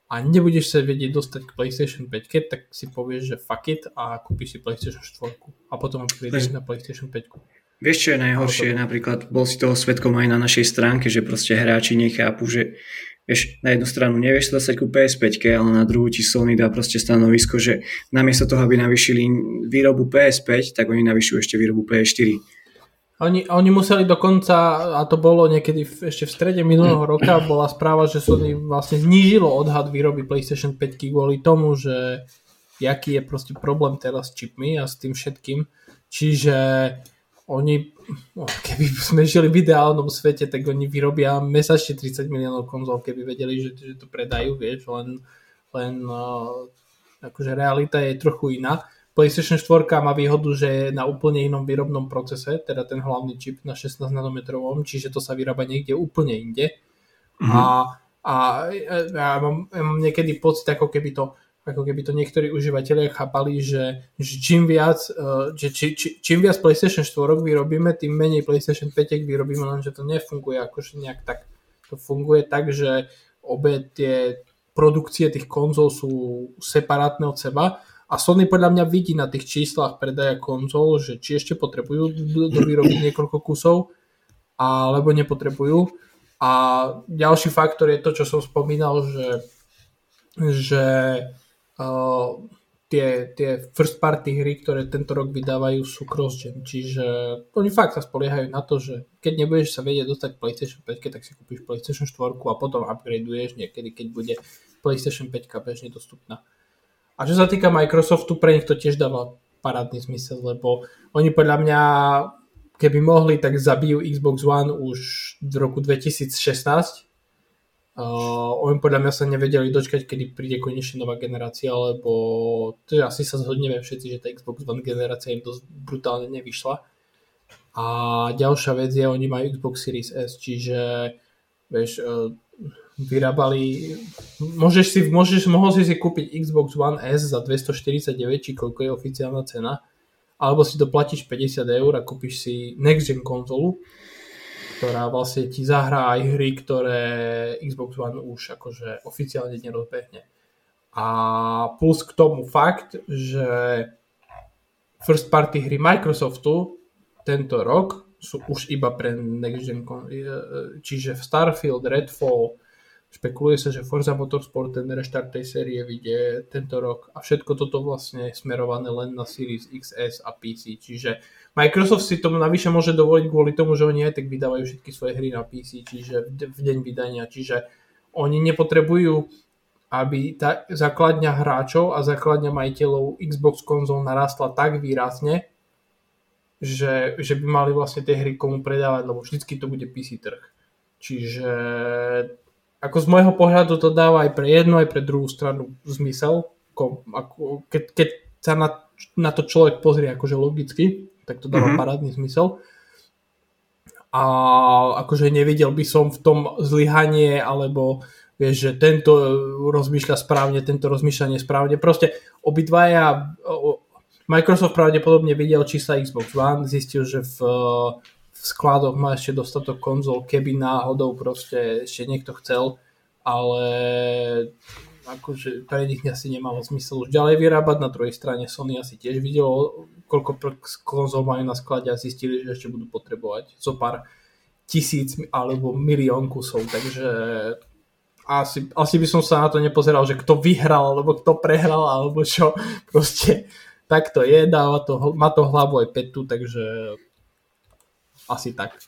a nebudeš sa vedieť dostať k PlayStation 5, tak si povieš, že fuck it a kúpiš si PlayStation 4 a potom prídeš na PlayStation 5. Vieš, čo je najhoršie? Napríklad bol si toho svetkom aj na našej stránke, že proste hráči nechápu, že vieš, na jednu stranu nevieš sa dostať ku PS5, ale na druhú ti Sony dá proste stanovisko, že namiesto toho, aby navýšili výrobu PS5, tak oni navyšujú ešte výrobu PS4. Oni, oni museli dokonca, a to bolo niekedy v, ešte v strede minulého roka, bola správa, že Sony vlastne znížilo odhad výroby PlayStation 5 kvôli tomu, že jaký je proste problém teraz s čipmi a s tým všetkým. Čiže oni, no, keby sme žili v ideálnom svete, tak oni vyrobia mesačne 30 miliónov konzol, keby vedeli, že, že to predajú, vieš, len, len uh, akože realita je trochu iná. PlayStation 4 má výhodu, že je na úplne inom výrobnom procese, teda ten hlavný čip na 16 nanometrovom, čiže to sa vyrába niekde úplne inde. Mm-hmm. A, a, a ja, mám, ja mám niekedy pocit, ako keby to ako keby to niektorí užívateľia chápali, že, že čím viac, uh, že či, či, čím viac PlayStation 4 vyrobíme, tým menej PlayStation 5 vyrobíme, lenže to nefunguje akože nejak tak. To funguje tak, že obe tie produkcie tých konzol sú separátne od seba a Sony podľa mňa vidí na tých číslach predaja konzol, že či ešte potrebujú vyrobiť niekoľko kusov, alebo nepotrebujú. A ďalší faktor je to, čo som spomínal, že, že tie, tie first party hry, ktoré tento rok vydávajú, sú cross-gen. Čiže oni fakt sa spoliehajú na to, že keď nebudeš sa vedieť dostať PlayStation 5, tak si kúpiš PlayStation 4 a potom upgradeuješ niekedy, keď bude PlayStation 5 bežne dostupná. A čo sa týka Microsoftu, pre nich to tiež dáva parádny zmysel, lebo oni podľa mňa, keby mohli, tak zabijú Xbox One už v roku 2016, Uh, oni podľa mňa sa nevedeli dočkať, kedy príde konečne nová generácia, lebo teda asi sa zhodneme všetci, že tá Xbox One generácia im dosť brutálne nevyšla. A ďalšia vec je, oni majú Xbox Series S, čiže vieš, uh, vyrábali, môžeš si, môžeš, mohol si si kúpiť Xbox One S za 249, či koľko je oficiálna cena, alebo si doplatíš 50 eur a kúpiš si next gen konzolu, ktorá vlastne ti zahrá aj hry, ktoré Xbox One už akože oficiálne nerozbehne. A plus k tomu fakt, že first party hry Microsoftu tento rok sú už iba pre next gen, čiže Starfield, Redfall, Špekuluje sa, že Forza Motorsport, ten reštart tej série vyjde tento rok a všetko toto vlastne je smerované len na Series XS a PC. Čiže Microsoft si tomu navyše môže dovoliť kvôli tomu, že oni aj tak vydávajú všetky svoje hry na PC, čiže v deň vydania. Čiže oni nepotrebujú, aby tá základňa hráčov a základňa majiteľov Xbox konzol narastla tak výrazne, že, že by mali vlastne tie hry komu predávať, lebo vždycky to bude PC trh. Čiže ako z môjho pohľadu to dáva aj pre jednu, aj pre druhú stranu zmysel. Ako, keď, keď sa na, na to človek pozrie akože logicky, tak to dáva mm-hmm. parádny zmysel. A akože nevidel by som v tom zlyhanie, alebo vieš, že tento rozmýšľa správne, tento rozmýšľa nesprávne. Proste obidvaja, Microsoft pravdepodobne videl čísla Xbox One, zistil, že v v skladoch má ešte dostatok konzol, keby náhodou proste ešte niekto chcel, ale akože pre nich asi nemalo zmysel už ďalej vyrábať. Na druhej strane Sony asi tiež videlo, koľko konzol majú na sklade a zistili, že ešte budú potrebovať zo pár tisíc alebo milión kusov, takže asi, asi by som sa na to nepozeral, že kto vyhral, alebo kto prehral, alebo čo. Proste tak to je, dáva to, má to hlavu aj petu, takže asi tak.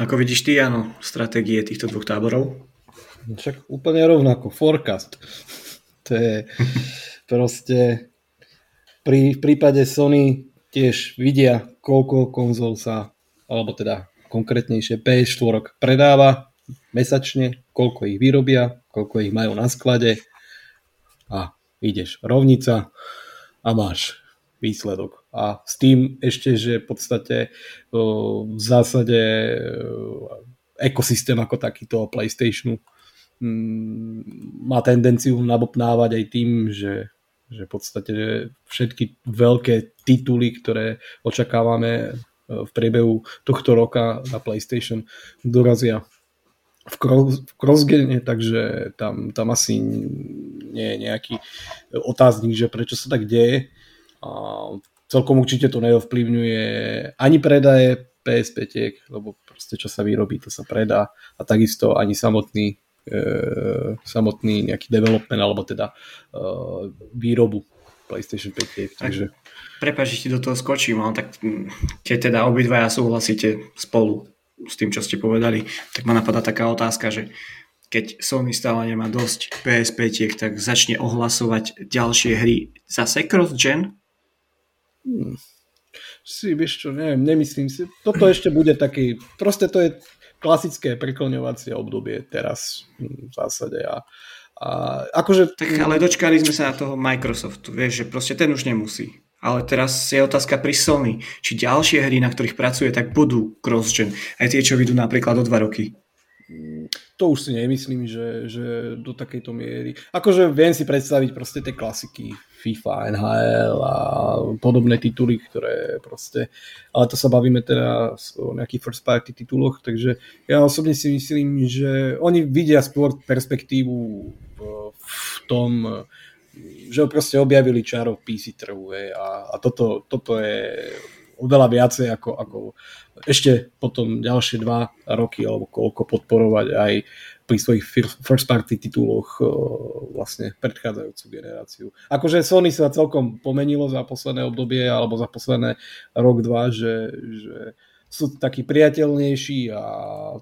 Ako vidíš ty, áno, stratégie týchto dvoch táborov? Však úplne rovnako, forecast. To je proste pri, v prípade Sony tiež vidia, koľko konzol sa, alebo teda konkrétnejšie PS4 predáva mesačne, koľko ich vyrobia, koľko ich majú na sklade a ideš rovnica a máš výsledok. A s tým ešte, že v podstate v zásade ekosystém ako takýto PlayStationu mm, má tendenciu nabopnávať aj tým, že, že v podstate všetky veľké tituly, ktoré očakávame v priebehu tohto roka na PlayStation dorazia v, cross, v crossgene, takže tam, tam asi nie je nejaký otáznik, že prečo sa tak deje. A celkom určite to neovplyvňuje ani predaje PSP tiek, lebo proste čo sa vyrobí, to sa predá a takisto ani samotný e, samotný nejaký development alebo teda e, výrobu PlayStation 5 tiek, takže Prepač, že ti do toho skočím, ale tak mm, keď teda obidvaja súhlasíte spolu s tým, čo ste povedali, tak ma napadá taká otázka, že keď Sony stále nemá dosť PSP tiek, tak začne ohlasovať ďalšie hry zase cross-gen? Hmm. Si, vieš čo, neviem, nemyslím si. Toto ešte bude taký, proste to je klasické preklňovacie obdobie teraz hm, v zásade a, a akože... Tak ale dočkali sme sa na toho Microsoftu, vieš, že proste ten už nemusí. Ale teraz je otázka pri Sony, či ďalšie hry, na ktorých pracuje, tak budú cross-gen. Aj tie, čo vidú napríklad o dva roky. To už si nemyslím, že, že do takejto miery. Akože viem si predstaviť proste tie klasiky FIFA, NHL a podobné tituly, ktoré proste... Ale to sa bavíme teda o nejakých first party tituloch, takže ja osobne si myslím, že oni vidia skôr perspektívu v, tom, že proste objavili čaro PC trhu hej, a, a toto, toto je oveľa viacej ako, ako ešte potom ďalšie dva roky alebo koľko podporovať aj pri svojich first party tituloch vlastne predchádzajúcu generáciu. Akože Sony sa celkom pomenilo za posledné obdobie alebo za posledné rok, dva, že, že sú takí priateľnejší a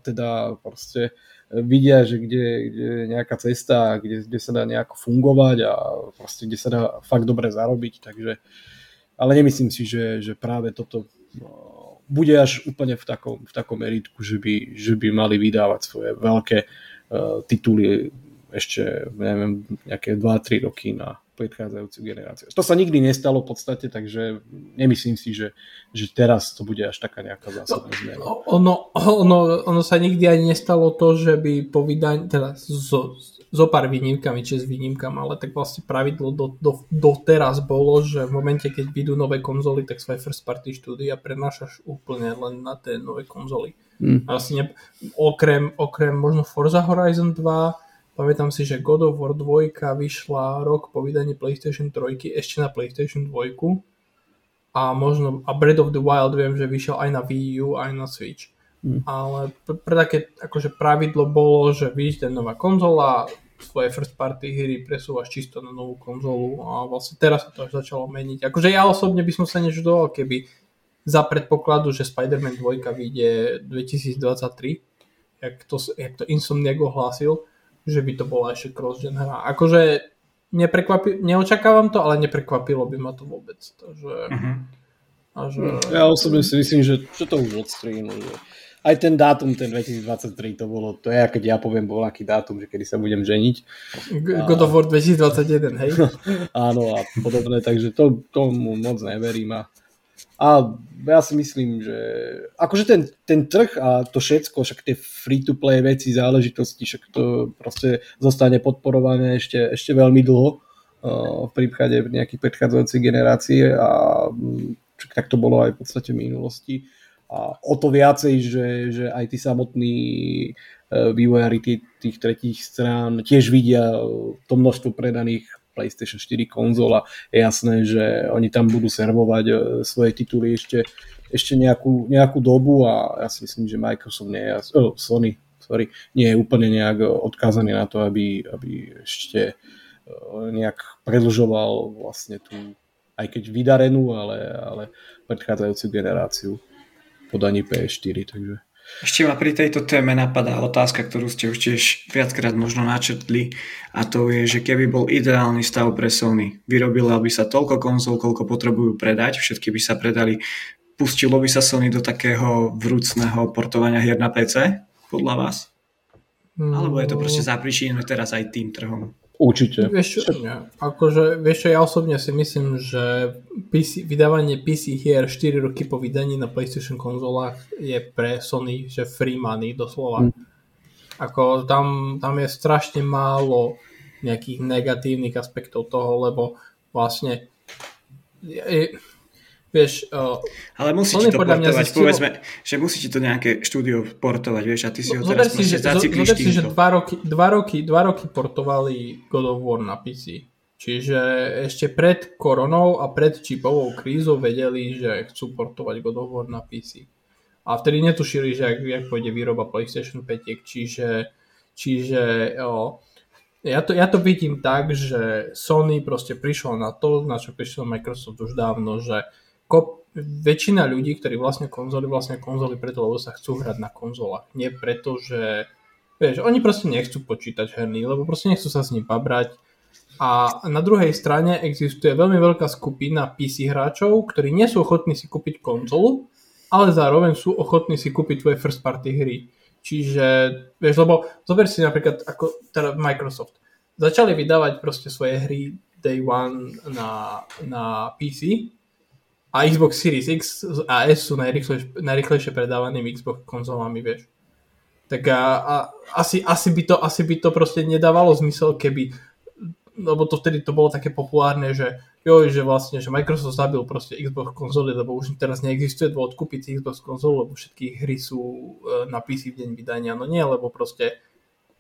teda proste vidia, že kde, kde je nejaká cesta, kde, kde sa dá nejako fungovať a proste kde sa dá fakt dobre zarobiť, takže ale nemyslím si, že, že práve toto no, bude až úplne v takom, v takom meritku, že by, že by mali vydávať svoje veľké tituly ešte, neviem, nejaké 2-3 roky na predchádzajúcu generáciu. To sa nikdy nestalo v podstate, takže nemyslím si, že, že teraz to bude až taká nejaká zásadná zmena. No, ono, ono, ono sa nikdy ani nestalo to, že by po vydaní, teda zo, zo pár výnimkami, či s výnimkami, ale tak vlastne pravidlo do, do, doteraz bolo, že v momente, keď vyjdú nové konzoly, tak svoje first party štúdia prenášaš úplne len na tie nové konzoly. Hmm. Vlastne okrem, okrem možno Forza Horizon 2 Pamätám si, že God of War 2 vyšla rok po vydaní PlayStation 3 ešte na PlayStation 2 a možno a Breath of the Wild viem, že vyšiel aj na Wii U, aj na Switch. Hmm. Ale pre také akože pravidlo bolo, že vyjde nová konzola, svoje first party hry presúvaš čisto na novú konzolu a vlastne teraz sa to až začalo meniť. Akože ja osobne by som sa nežudoval, keby za predpokladu, že Spider-Man 2 vyjde 2023, jak to, jak to Insomniac ohlásil, že by to bola ešte cross-gen hra. Akože neprekvapi, neočakávam to, ale neprekvapilo by ma to vôbec. Takže, uh-huh. a že... Ja osobne si myslím, že, že to už odstrínú. Že aj ten dátum, ten 2023, to bolo, to je, keď ja poviem, bol aký dátum, že kedy sa budem ženiť. God of War 2021, hej? Áno a podobné, takže to, tomu moc neverím a a ja si myslím, že akože ten, ten trh a to všetko, však tie free-to-play veci, záležitosti, však to proste zostane podporované ešte, ešte veľmi dlho uh, v prípade nejakých predchádzajúcich generácií a však tak to bolo aj v podstate v minulosti. A o to viacej, že, že aj tí samotní uh, vývojári tých, tých tretích strán tiež vidia to množstvo predaných PlayStation 4 konzola, je jasné, že oni tam budú servovať e, svoje tituly ešte, ešte nejakú, nejakú dobu a ja si myslím, že Microsoft nie je, oh, Sony, sorry, nie je úplne nejak odkázaný na to, aby, aby ešte e, nejak predlžoval vlastne tú, aj keď vydarenú, ale, ale predchádzajúcu generáciu podaní PS4, takže ešte ma pri tejto téme napadá otázka, ktorú ste už tiež viackrát možno načrtli a to je, že keby bol ideálny stav pre Sony, vyrobilo by sa toľko konzol, koľko potrebujú predať, všetky by sa predali, pustilo by sa Sony do takého vrúcného portovania hier na PC, podľa vás? Alebo je to proste zapričinené teraz aj tým trhom? Určite. Vieš nie. Akože, vieš čo, ja osobne si myslím, že PC, vydávanie PC hier 4 roky po vydaní na PlayStation konzolách je pre Sony, že free money doslova. Mm. Ako tam, tam je strašne málo nejakých negatívnych aspektov toho, lebo vlastne je, vieš, uh, ale musí ti to portovať, zistilo... povedzme, že musí ti to nejaké štúdio portovať, vieš, a ty si ho no, teraz si, že, zober si, že dva roky, dva, roky, dva roky portovali God of War na PC. Čiže ešte pred koronou a pred čipovou krízou vedeli, že chcú portovať God of War na PC. A vtedy netušili, že ak, jak pôjde výroba PlayStation 5, čiže, čiže o, ja, to, ja to vidím tak, že Sony proste prišlo na to, na čo prišiel Microsoft už dávno, že kop, väčšina ľudí, ktorí vlastne konzoly, vlastne konzoly preto, lebo sa chcú hrať na konzolách. Nie preto, že vieš, oni proste nechcú počítať herný, lebo proste nechcú sa s ním pabrať a na druhej strane existuje veľmi veľká skupina PC hráčov, ktorí nie sú ochotní si kúpiť konzolu, ale zároveň sú ochotní si kúpiť tvoje first party hry. Čiže, vieš, lebo zober si napríklad ako teda Microsoft. Začali vydávať proste svoje hry day one na, na PC a Xbox Series X a S sú najrychlejšie, najrychlejšie predávanými Xbox konzolami, vieš. Tak a, a asi, asi, by to, asi by to proste nedávalo zmysel, keby lebo to vtedy to bolo také populárne, že jo, že vlastne, že Microsoft zabil proste Xbox konzoly, lebo už teraz neexistuje dôvod kúpiť si Xbox konzolu, lebo všetky hry sú e, na PC v deň vydania. No nie, lebo proste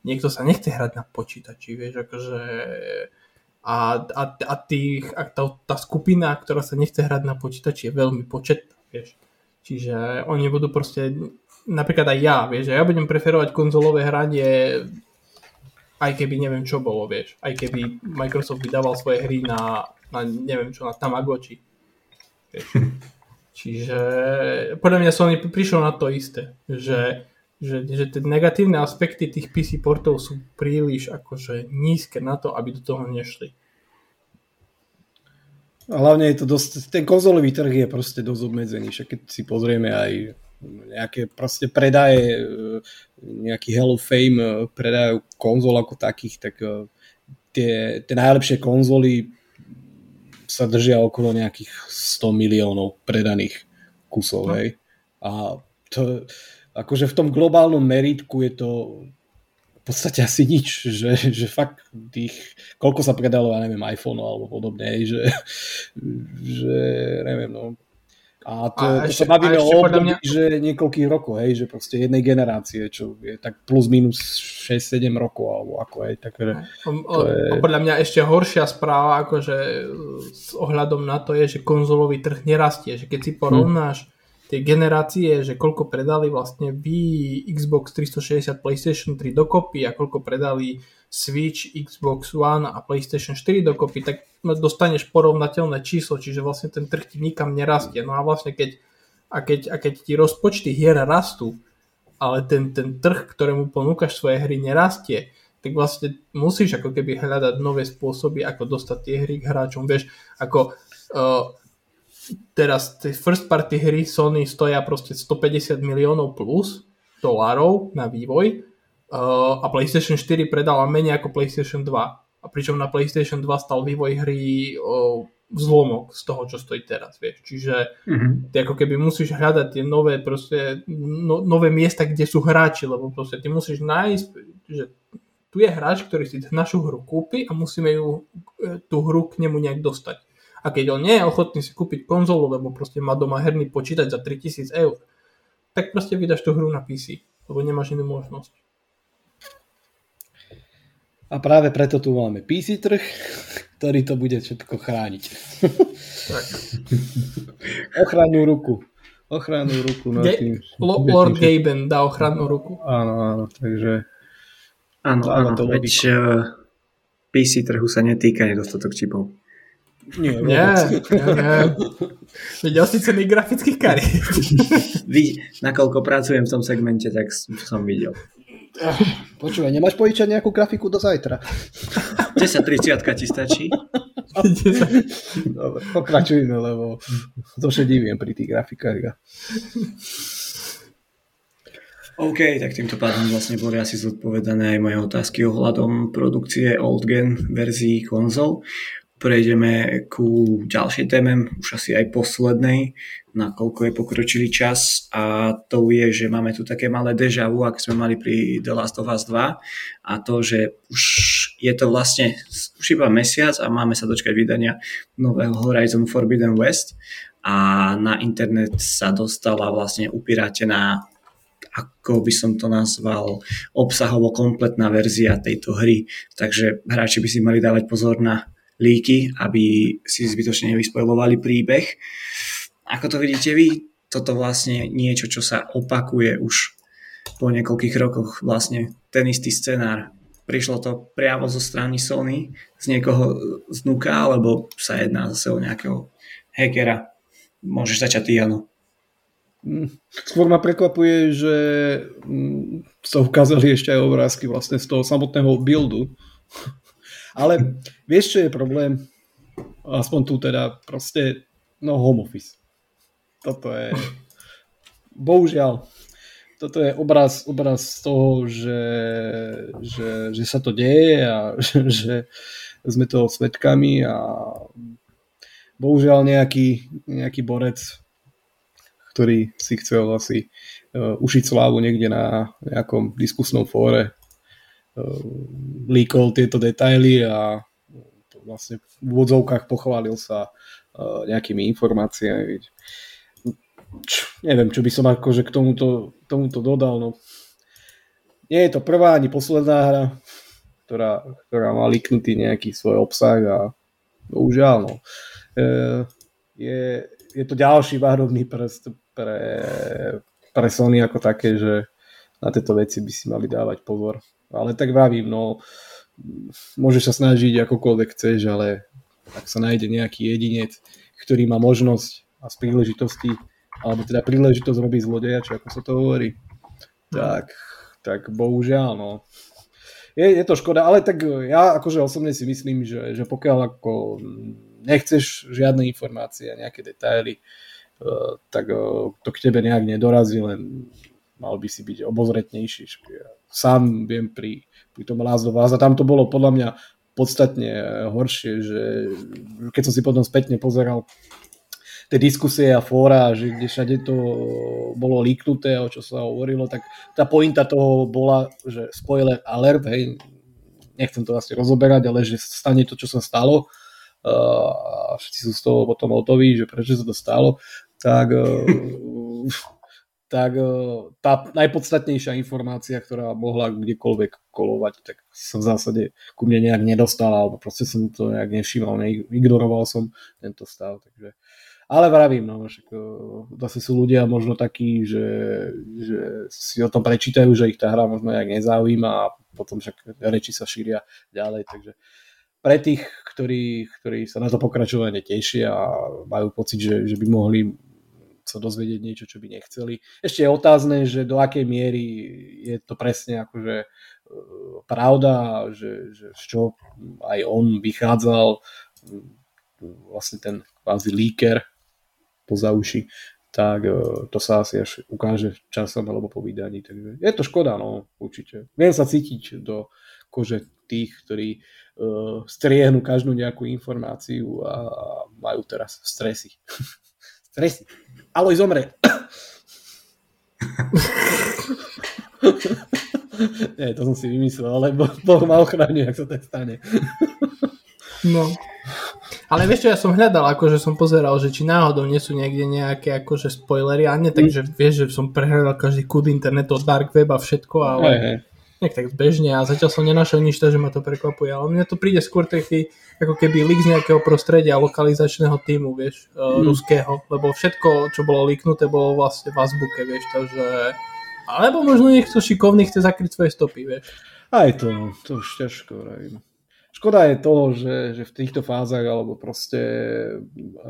niekto sa nechce hrať na počítači, vieš, akože a, a, a, tých, a tá, tá skupina, ktorá sa nechce hrať na počítači je veľmi početná, vieš. Čiže oni budú proste, napríklad aj ja, vieš, ja budem preferovať konzolové hranie aj keby neviem čo bolo, vieš. Aj keby Microsoft vydával svoje hry na, na neviem čo, na Tamagotchi. Vieš. Čiže podľa mňa Sony prišiel na to isté, že, že, že tie negatívne aspekty tých PC portov sú príliš akože nízke na to, aby do toho nešli. A hlavne je to dosť, ten konzolový trh je proste dosť obmedzený, však keď si pozrieme aj nejaké proste predaje, e, nejaký Hall of Fame e, predajú konzol ako takých, tak e, tie, tie najlepšie konzoly sa držia okolo nejakých 100 miliónov predaných kusov, no. hej. A to, akože v tom globálnom meritku je to v podstate asi nič, že, že fakt tých, koľko sa predalo, ja neviem, iPhone alebo podobne, že, že neviem, no, a to, a to ešte, sa bavíme o období, mňa... že niekoľkých rokov, hej, že proste jednej generácie, čo je tak plus minus 6-7 rokov, alebo ako aj tak. Že o, je... Podľa mňa ešte horšia správa, akože s ohľadom na to je, že konzolový trh nerastie, že keď si porovnáš hmm tie generácie, že koľko predali vlastne vy Xbox 360, PlayStation 3 dokopy a koľko predali Switch, Xbox One a PlayStation 4 dokopy, tak dostaneš porovnateľné číslo, čiže vlastne ten trh ti nikam nerastie. No a vlastne keď, a keď, a keď ti rozpočty hier rastú, ale ten, ten trh, ktorému ponúkaš svoje hry nerastie, tak vlastne musíš ako keby hľadať nové spôsoby, ako dostať tie hry k hráčom. Vieš, ako uh, teraz tie first party hry Sony stoja proste 150 miliónov plus dolárov na vývoj uh, a PlayStation 4 predala menej ako PlayStation 2. A pričom na PlayStation 2 stal vývoj hry uh, zlomok z toho, čo stojí teraz, vieš. Čiže mm-hmm. ty ako keby musíš hľadať tie nové proste, no, nové miesta, kde sú hráči, lebo proste ty musíš nájsť, že tu je hráč, ktorý si našu hru kúpi a musíme ju, e, tú hru k nemu nejak dostať. A keď on nie je ochotný si kúpiť konzolu, lebo proste má doma herný počítač za 3000 eur, tak proste vydaš tú hru na PC, lebo nemáš inú možnosť. A práve preto tu máme PC trh, ktorý to bude všetko chrániť. Tak. Ochrannú ruku. Ochrannú ruku. No, tým, Lord tým, Gaben dá ochrannú ruku. Áno, áno, takže... Áno, áno, to veď uh, PC trhu sa netýka nedostatok čipov. Nie, nie, nie. Videl si ceny grafických kariet. nakoľko pracujem v tom segmente, tak som videl. Počúvaj, nemáš požičať nejakú grafiku do zajtra? 10.30 ti stačí? Dobre, pokračujeme, lebo to divím pri tých grafikách. OK, tak týmto pádom vlastne boli asi zodpovedané aj moje otázky ohľadom produkcie old gen verzií konzol prejdeme ku ďalšej téme, už asi aj poslednej, nakoľko je pokročilý čas. A to je, že máme tu také malé deja vu, ak sme mali pri The Last of Us 2 a to, že už je to vlastne už iba mesiac a máme sa dočkať vydania nového Horizon Forbidden West. A na internet sa dostala vlastne upiratená ako by som to nazval, obsahovo kompletná verzia tejto hry. Takže hráči by si mali dávať pozor na líky, aby si zbytočne nevyspojovali príbeh. Ako to vidíte vy, toto vlastne niečo, čo sa opakuje už po niekoľkých rokoch, vlastne ten istý scenár. Prišlo to priamo zo strany Sony, z niekoho znúka, alebo sa jedná zase o nejakého hackera. Môžeš začať ty, Jano. Mm, skôr ma prekvapuje, že mm, sa ukázali ešte aj obrázky vlastne z toho samotného buildu. Ale vieš, čo je problém? Aspoň tu teda proste, no home office. Toto je, bohužiaľ, toto je obraz, obraz toho, že, že, že sa to deje a že, že sme toho svetkami a bohužiaľ nejaký, nejaký borec ktorý si chcel asi uh, ušiť slávu niekde na nejakom diskusnom fóre, líkol tieto detaily a vlastne v úvodzovkách pochválil sa uh, nejakými informáciami. Č, neviem, čo by som akože k tomuto, tomuto dodal. No. Nie je to prvá ani posledná hra, ktorá, ktorá má líknutý nejaký svoj obsah a bohužiaľ, no. E, je, je to ďalší várovný prst pre, pre Sony ako také, že na tieto veci by si mali dávať pozor. Ale tak vravím, no môžeš sa snažiť akokoľvek chceš, ale ak sa nájde nejaký jedinec, ktorý má možnosť a z príležitosti, alebo teda príležitosť robiť zlodeja, čo ako sa to hovorí, tak, tak bohužiaľ, no. Je, je to škoda, ale tak ja akože osobne si myslím, že, že pokiaľ ako nechceš žiadne informácie a nejaké detaily, eh, tak eh, to k tebe nejak nedorazí, len mal by si byť obozretnejší. Sám viem pri, pri tom Last of a tam to bolo podľa mňa podstatne horšie, že keď som si potom spätne pozeral tie diskusie a fóra, že kde všade to bolo líknuté, o čo sa hovorilo, tak tá pointa toho bola, že spoiler alert, hej, nechcem to asi rozoberať, ale že stane to, čo sa stalo a všetci sú z toho potom hotoví, že prečo sa to stalo, tak, e, tak e, tá najpodstatnejšia informácia, ktorá mohla kdekoľvek kolovať, tak sa v zásade ku mne nejak nedostala, alebo proste som to nejak nevšímal, ignoroval som tento stav, takže ale vravím, no, však e, zase sú ľudia možno takí, že, že si o tom prečítajú, že ich tá hra možno nejak nezaujíma a potom však reči sa šíria ďalej, takže pre tých, ktorí, ktorí sa na to pokračovanie tešia a majú pocit, že, že by mohli sa dozvedieť niečo, čo by nechceli. Ešte je otázne, že do akej miery je to presne akože e, pravda, že, že z čo aj on vychádzal, vlastne ten kvázi líker poza uši, tak e, to sa asi až ukáže časom alebo po vydaní. Takže je to škoda, no určite. Viem sa cítiť do kože tých, ktorí uh, striehnú každú nejakú informáciu a majú teraz stresy. stresy. Aloj zomre. Nie, to som si vymyslel, ale Boh ma ochráni, ak sa to stane. no. Ale vieš čo, ja som hľadal, akože som pozeral, že či náhodou nie sú niekde nejaké akože spoilery a nie, takže vieš, že som prehľadal každý kud internetu, dark web a všetko, ale... Hey, hey nejak tak bežne a zatiaľ som nenašiel nič, že ma to prekvapuje, ale mne to príde skôr taký, ako keby lík z nejakého prostredia lokalizačného týmu, vieš, mm. ruského, lebo všetko, čo bolo líknuté, bolo vlastne v azbuke, vieš, takže alebo možno niekto šikovný chce zakryť svoje stopy, vieš. Aj to, no, to už ťažko vravím. Škoda je toho, že, že v týchto fázach, alebo proste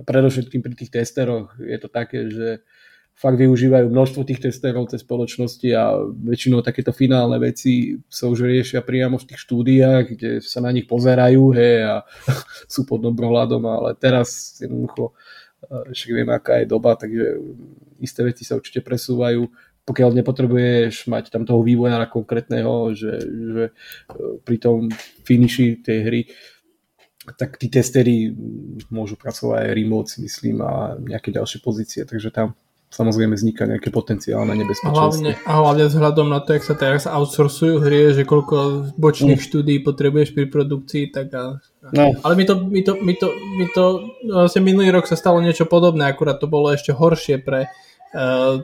predovšetkým pri tých testeroch je to také, že fakt využívajú množstvo tých testerov tej spoločnosti a väčšinou takéto finálne veci sa už riešia priamo v tých štúdiách, kde sa na nich pozerajú he, a sú pod dobrohľadom, ale teraz jednoducho však vieme, aká je doba, takže isté veci sa určite presúvajú. Pokiaľ nepotrebuješ mať tam toho vývojára konkrétneho, že, že e, pri tom finiši tej hry tak tí testery môžu pracovať aj remote, myslím, a nejaké ďalšie pozície, takže tam samozrejme vzniká nejaké potenciálne nebezpečenstvo. Hlavne, a hlavne vzhľadom na to, jak sa teraz outsourcujú hry, že koľko bočných mm. štúdí potrebuješ pri produkcii, tak a, no. ale mi to, mi to, mi to, mi to, vlastne minulý rok sa stalo niečo podobné, akurát to bolo ešte horšie pre uh,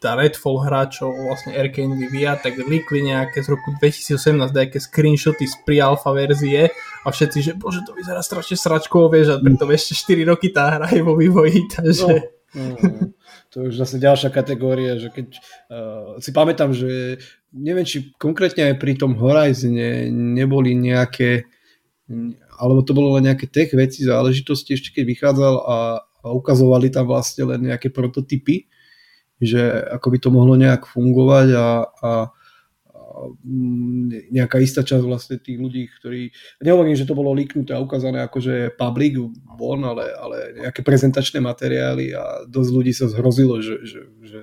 tá Redfall hra, čo vlastne Arkane vyvíja, tak líkli nejaké z roku 2018 nejaké screenshoty z pri alfa verzie a všetci, že bože, to vyzerá strašne sračkovo, vieš, a preto ešte 4 roky tá hra je vo vývoji, takže... No, no, to je už zase ďalšia kategória, že keď uh, si pamätám, že neviem, či konkrétne aj pri tom Horizone neboli nejaké alebo to bolo len nejaké tech veci, záležitosti ešte keď vychádzal a, a ukazovali tam vlastne len nejaké prototypy že ako by to mohlo nejak fungovať a, a, nejaká istá časť vlastne tých ľudí, ktorí, nehovorím, že to bolo líknuté a ukázané ako že public von, ale, ale nejaké prezentačné materiály a dosť ľudí sa zhrozilo, že, že, že,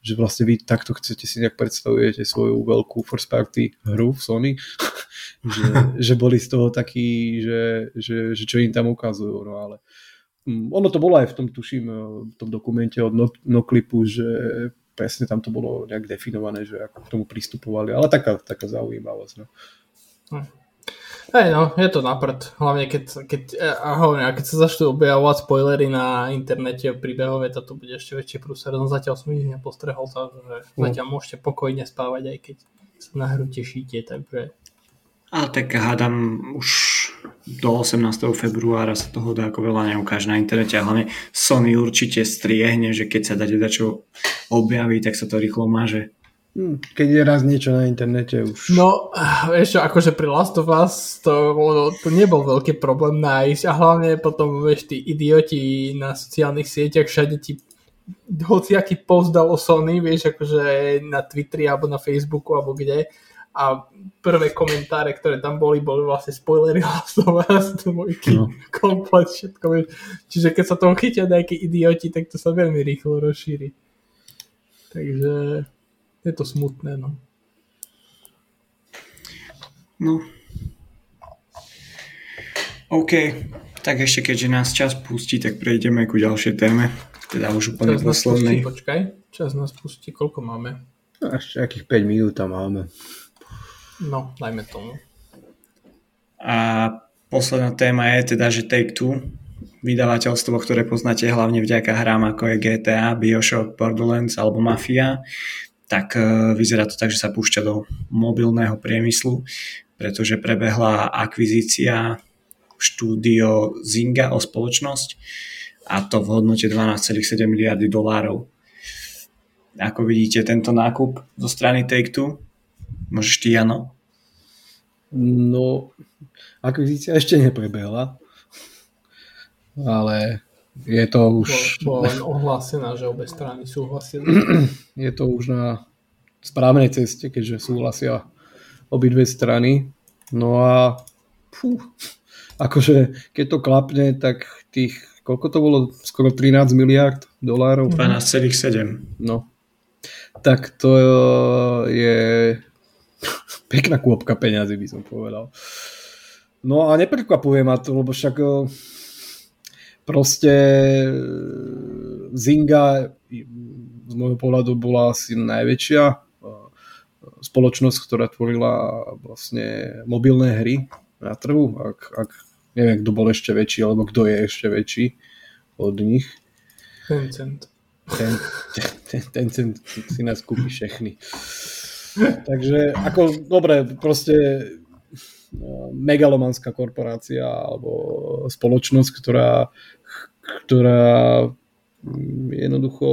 že vlastne vy takto chcete si nejak predstavujete svoju veľkú first party hru v Sony, že, že boli z toho takí, že, že, že čo im tam ukazujú, no ale Mm, ono to bolo aj v tom, tuším, v tom dokumente od Noclipu, že presne tam to bolo nejak definované, že ako k tomu pristupovali, ale taká, taká zaujímavosť. No. Hm. Hej no, je to naprd. Hlavne keď, keď, eh, ahoj, keď sa začnú objavovať spoilery na internete príbehové, to bude ešte väčší prúser. No zatiaľ som ich nepostrehol, takže no. zatiaľ môžete pokojne spávať, aj keď sa na hru tešíte, takže... A tak hádam už do 18. februára sa toho dá ako veľa neukáže na internete a hlavne Sony určite striehne, že keď sa dať čo objaví, tak sa to rýchlo máže. Hm, keď je raz niečo na internete už. No, vieš čo, akože pri Last of Us to, to nebol veľký problém nájsť a hlavne potom, vieš, tí idioti na sociálnych sieťach všade ti hociaký post dal o Sony, vieš, akože na Twitteri alebo na Facebooku alebo kde a prvé komentáre, ktoré tam boli, boli vlastne spoilery Last of Us, dvojky, no. komplet všetko. Čiže keď sa toho chytia nejakí idioti, tak to sa veľmi rýchlo rozšíri. Takže je to smutné, no. No. OK, tak ešte keďže nás čas pustí, tak prejdeme ku ďalšej téme. Teda už úplne čas poslednej. Nás pustí, počkaj, čas nás pustí, koľko máme? No, ešte akých 5 minút tam máme. No, dajme tomu. A posledná téma je teda, že Take-Two, vydavateľstvo, ktoré poznáte hlavne vďaka hrám ako je GTA, Bioshock, Borderlands alebo Mafia, tak e, vyzerá to tak, že sa púšťa do mobilného priemyslu, pretože prebehla akvizícia štúdio Zynga o spoločnosť a to v hodnote 12,7 miliardy dolárov. Ako vidíte tento nákup zo strany Take-Two? Môžeš ty, Jano? No, akvizícia ešte neprebehla, ale je to už... Bola len ohlásená, že obe strany súhlasia. Je to už na správnej ceste, keďže súhlasia obidve strany. No a fú, akože keď to klapne, tak tých, koľko to bolo? Skoro 13 miliard dolárov? 12,7. No. Tak to je pekná kôpka peňazí, by som povedal. No a neprekvapuje ma to, lebo však eh, proste eh, Zinga z môjho pohľadu bola asi najväčšia eh, spoločnosť, ktorá tvorila vlastne mobilné hry na trhu. Ak, ak neviem, kto bol ešte väčší, alebo kto je ešte väčší od nich. Tencent. Ten, ten, ten, Tencent si nás kúpi všechny. Takže ako, dobre, proste no, megalomanská korporácia alebo spoločnosť, ktorá, ktorá mm, jednoducho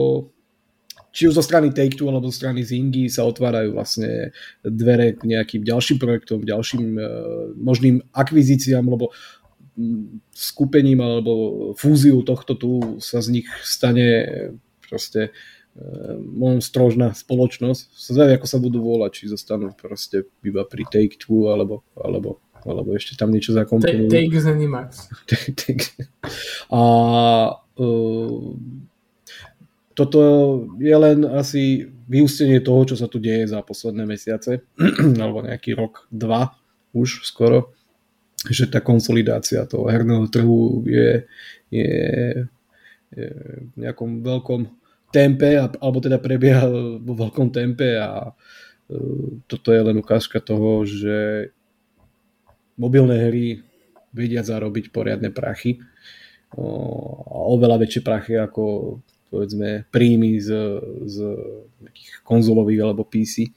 či už zo strany Take-Two alebo zo strany Zingy sa otvárajú vlastne dvere k nejakým ďalším projektom, ďalším uh, možným akvizíciám, lebo mm, skupením alebo fúziu tohto tu sa z nich stane proste Eh, monstrožná spoločnosť. Zvedie, ako sa budú volať, či zostanú proste iba pri Take Two, alebo, alebo, alebo ešte tam niečo zakomponujú. Take, take Zenimax. A uh, toto je len asi vyústenie toho, čo sa tu deje za posledné mesiace, alebo nejaký rok, dva už skoro, že tá konsolidácia toho herného trhu je, je, je v nejakom veľkom tempe, alebo teda prebieha vo veľkom tempe a toto je len ukážka toho, že mobilné hry vedia zarobiť poriadne prachy a oveľa väčšie prachy ako povedzme príjmy z, z nejakých konzolových alebo PC e,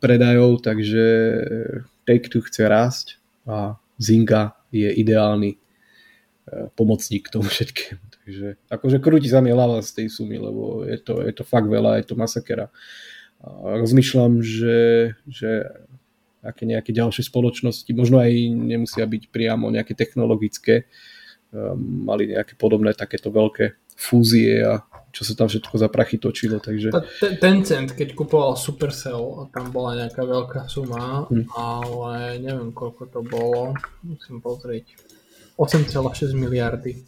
predajov, takže Take-Two chce rásť a Zynga je ideálny e, pomocník tomu všetkému. Takže akože krúti sa mi hlava z tej sumy, lebo je to, je to fakt veľa, je to masakera. A rozmýšľam, že, že aké nejaké ďalšie spoločnosti, možno aj nemusia byť priamo nejaké technologické, um, mali nejaké podobné takéto veľké fúzie a čo sa tam všetko za prachy točilo. Takže... Tencent, keď kupoval Supercell, tam bola nejaká veľká suma, hm. ale neviem koľko to bolo, musím pozrieť. 8,6 miliardy.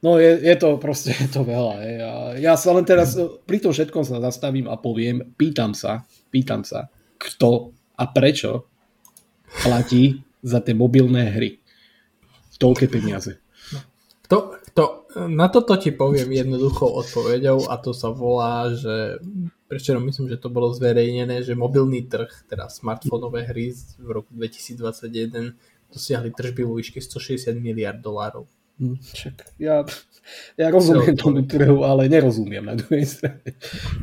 No je, je to proste je to veľa. Je. Ja, ja sa len teraz pri tom všetkom sa zastavím a poviem, pýtam sa, pýtam sa, kto a prečo platí za tie mobilné hry toľké peniaze. To, to, na toto ti poviem jednoduchou odpoveďou a to sa volá, že prečo myslím, že to bolo zverejnené, že mobilný trh, teda smartfónové hry v roku 2021 dosiahli tržby vo výške 160 miliard dolárov. Hm, však ja, ja rozumiem tomu trhu, ale nerozumiem na druhej strane.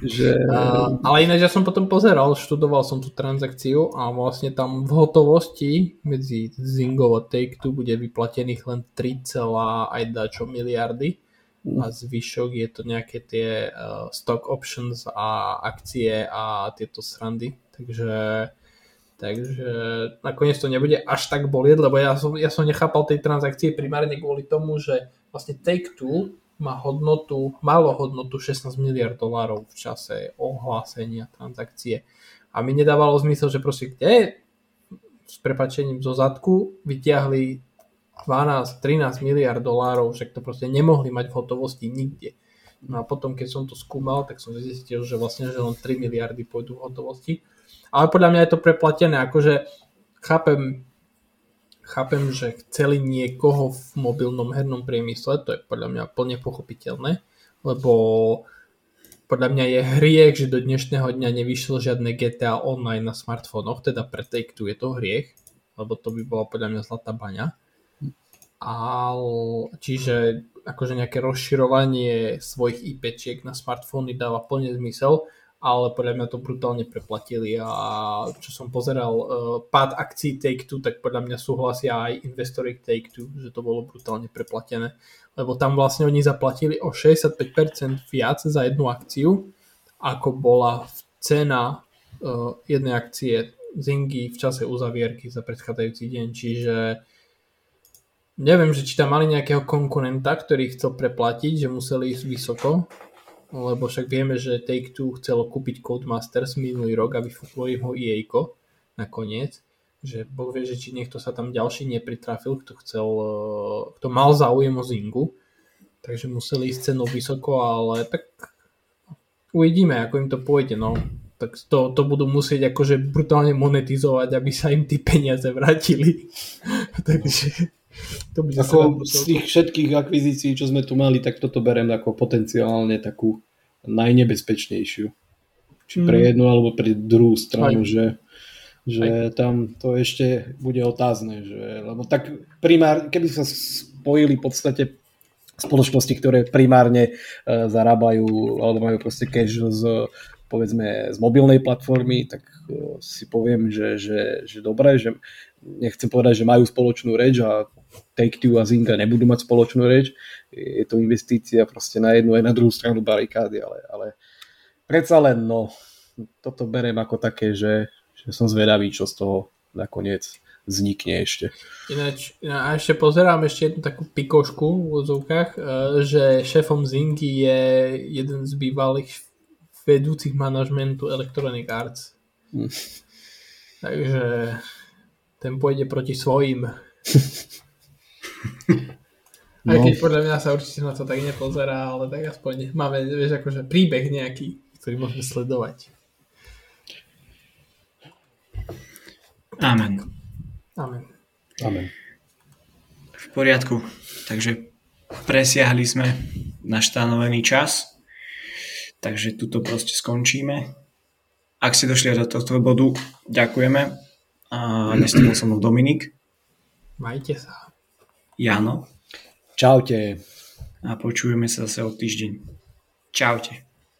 Že... A, ale ináč ja som potom pozeral, študoval som tú transakciu a vlastne tam v hotovosti medzi Zingov a Take-Two bude vyplatených len 3, aj dačo miliardy a hm. zvyšok je to nejaké tie uh, stock options a akcie a tieto srandy. Takže Takže nakoniec to nebude až tak bolieť, lebo ja som, ja som nechápal tej transakcie primárne kvôli tomu, že vlastne Take-Two má hodnotu, malo hodnotu 16 miliard dolárov v čase ohlásenia transakcie. A mi nedávalo zmysel, že proste kde s prepačením zo zadku vyťahli 12-13 miliard dolárov, však to proste nemohli mať v hotovosti nikde. No a potom, keď som to skúmal, tak som zistil, že vlastne že len 3 miliardy pôjdu v hotovosti ale podľa mňa je to preplatené, akože chápem, chápem, že chceli niekoho v mobilnom hernom priemysle, to je podľa mňa plne pochopiteľné, lebo podľa mňa je hriech, že do dnešného dňa nevyšlo žiadne GTA online na smartfónoch, teda pre Take-Two je to hriech, lebo to by bola podľa mňa zlatá baňa. Ale, čiže akože nejaké rozširovanie svojich IPčiek na smartfóny dáva plne zmysel ale podľa mňa to brutálne preplatili a čo som pozeral uh, pád akcií Take-Two, tak podľa mňa súhlasia aj investori Take-Two, že to bolo brutálne preplatené, lebo tam vlastne oni zaplatili o 65% viac za jednu akciu, ako bola cena uh, jednej akcie Zingy v čase uzavierky za predchádzajúci deň, čiže neviem, že či tam mali nejakého konkurenta, ktorý chcel preplatiť, že museli ísť vysoko, lebo však vieme, že Take-Two chcelo kúpiť Codemasters minulý rok a vyfúklo im ho EA nakoniec, že Boh vie, že či niekto sa tam ďalší nepritrafil, kto chcel, eh, kto mal záujem o Zingu, takže museli ísť cenou vysoko, ale tak uvidíme, ako im to pôjde, no. Tak to, to budú musieť akože brutálne monetizovať, aby sa im tí peniaze vrátili. takže to by ako z tých všetkých akvizícií, čo sme tu mali, tak toto berem ako potenciálne takú najnebezpečnejšiu. Či pre mm. jednu alebo pre druhú stranu, Aj. že, že Aj. tam to ešte bude otázne. Že, lebo tak primár, keby sa spojili v podstate spoločnosti, ktoré primárne uh, zarábajú alebo majú proste cash z povedzme z mobilnej platformy, tak uh, si poviem, že, že, že dobre, že nechcem povedať, že majú spoločnú reč a Take-Two a Zynga nebudú mať spoločnú reč. Je to investícia proste na jednu aj na druhú stranu barikády, ale, ale predsa len, no, toto berem ako také, že, že som zvedavý, čo z toho nakoniec vznikne ešte. Ináč, a ešte pozerám ešte jednu takú pikošku v úzovkách, e, že šéfom Zingy je jeden z bývalých vedúcich manažmentu Electronic Arts. Hm. Takže ten pôjde proti svojim. No. Aj keď podľa mňa sa určite na to tak nepozerá, ale tak aspoň máme, vieš, akože príbeh nejaký, ktorý môžeme sledovať. Amen. Amen. Amen. V poriadku. Takže presiahli sme náš stanovený čas. Takže tuto proste skončíme. Ak ste došli do tohto bodu, ďakujeme. A dnes som Dominik. Majte sa. Jano. Čaute. A počujeme sa zase o týždeň. Čaute.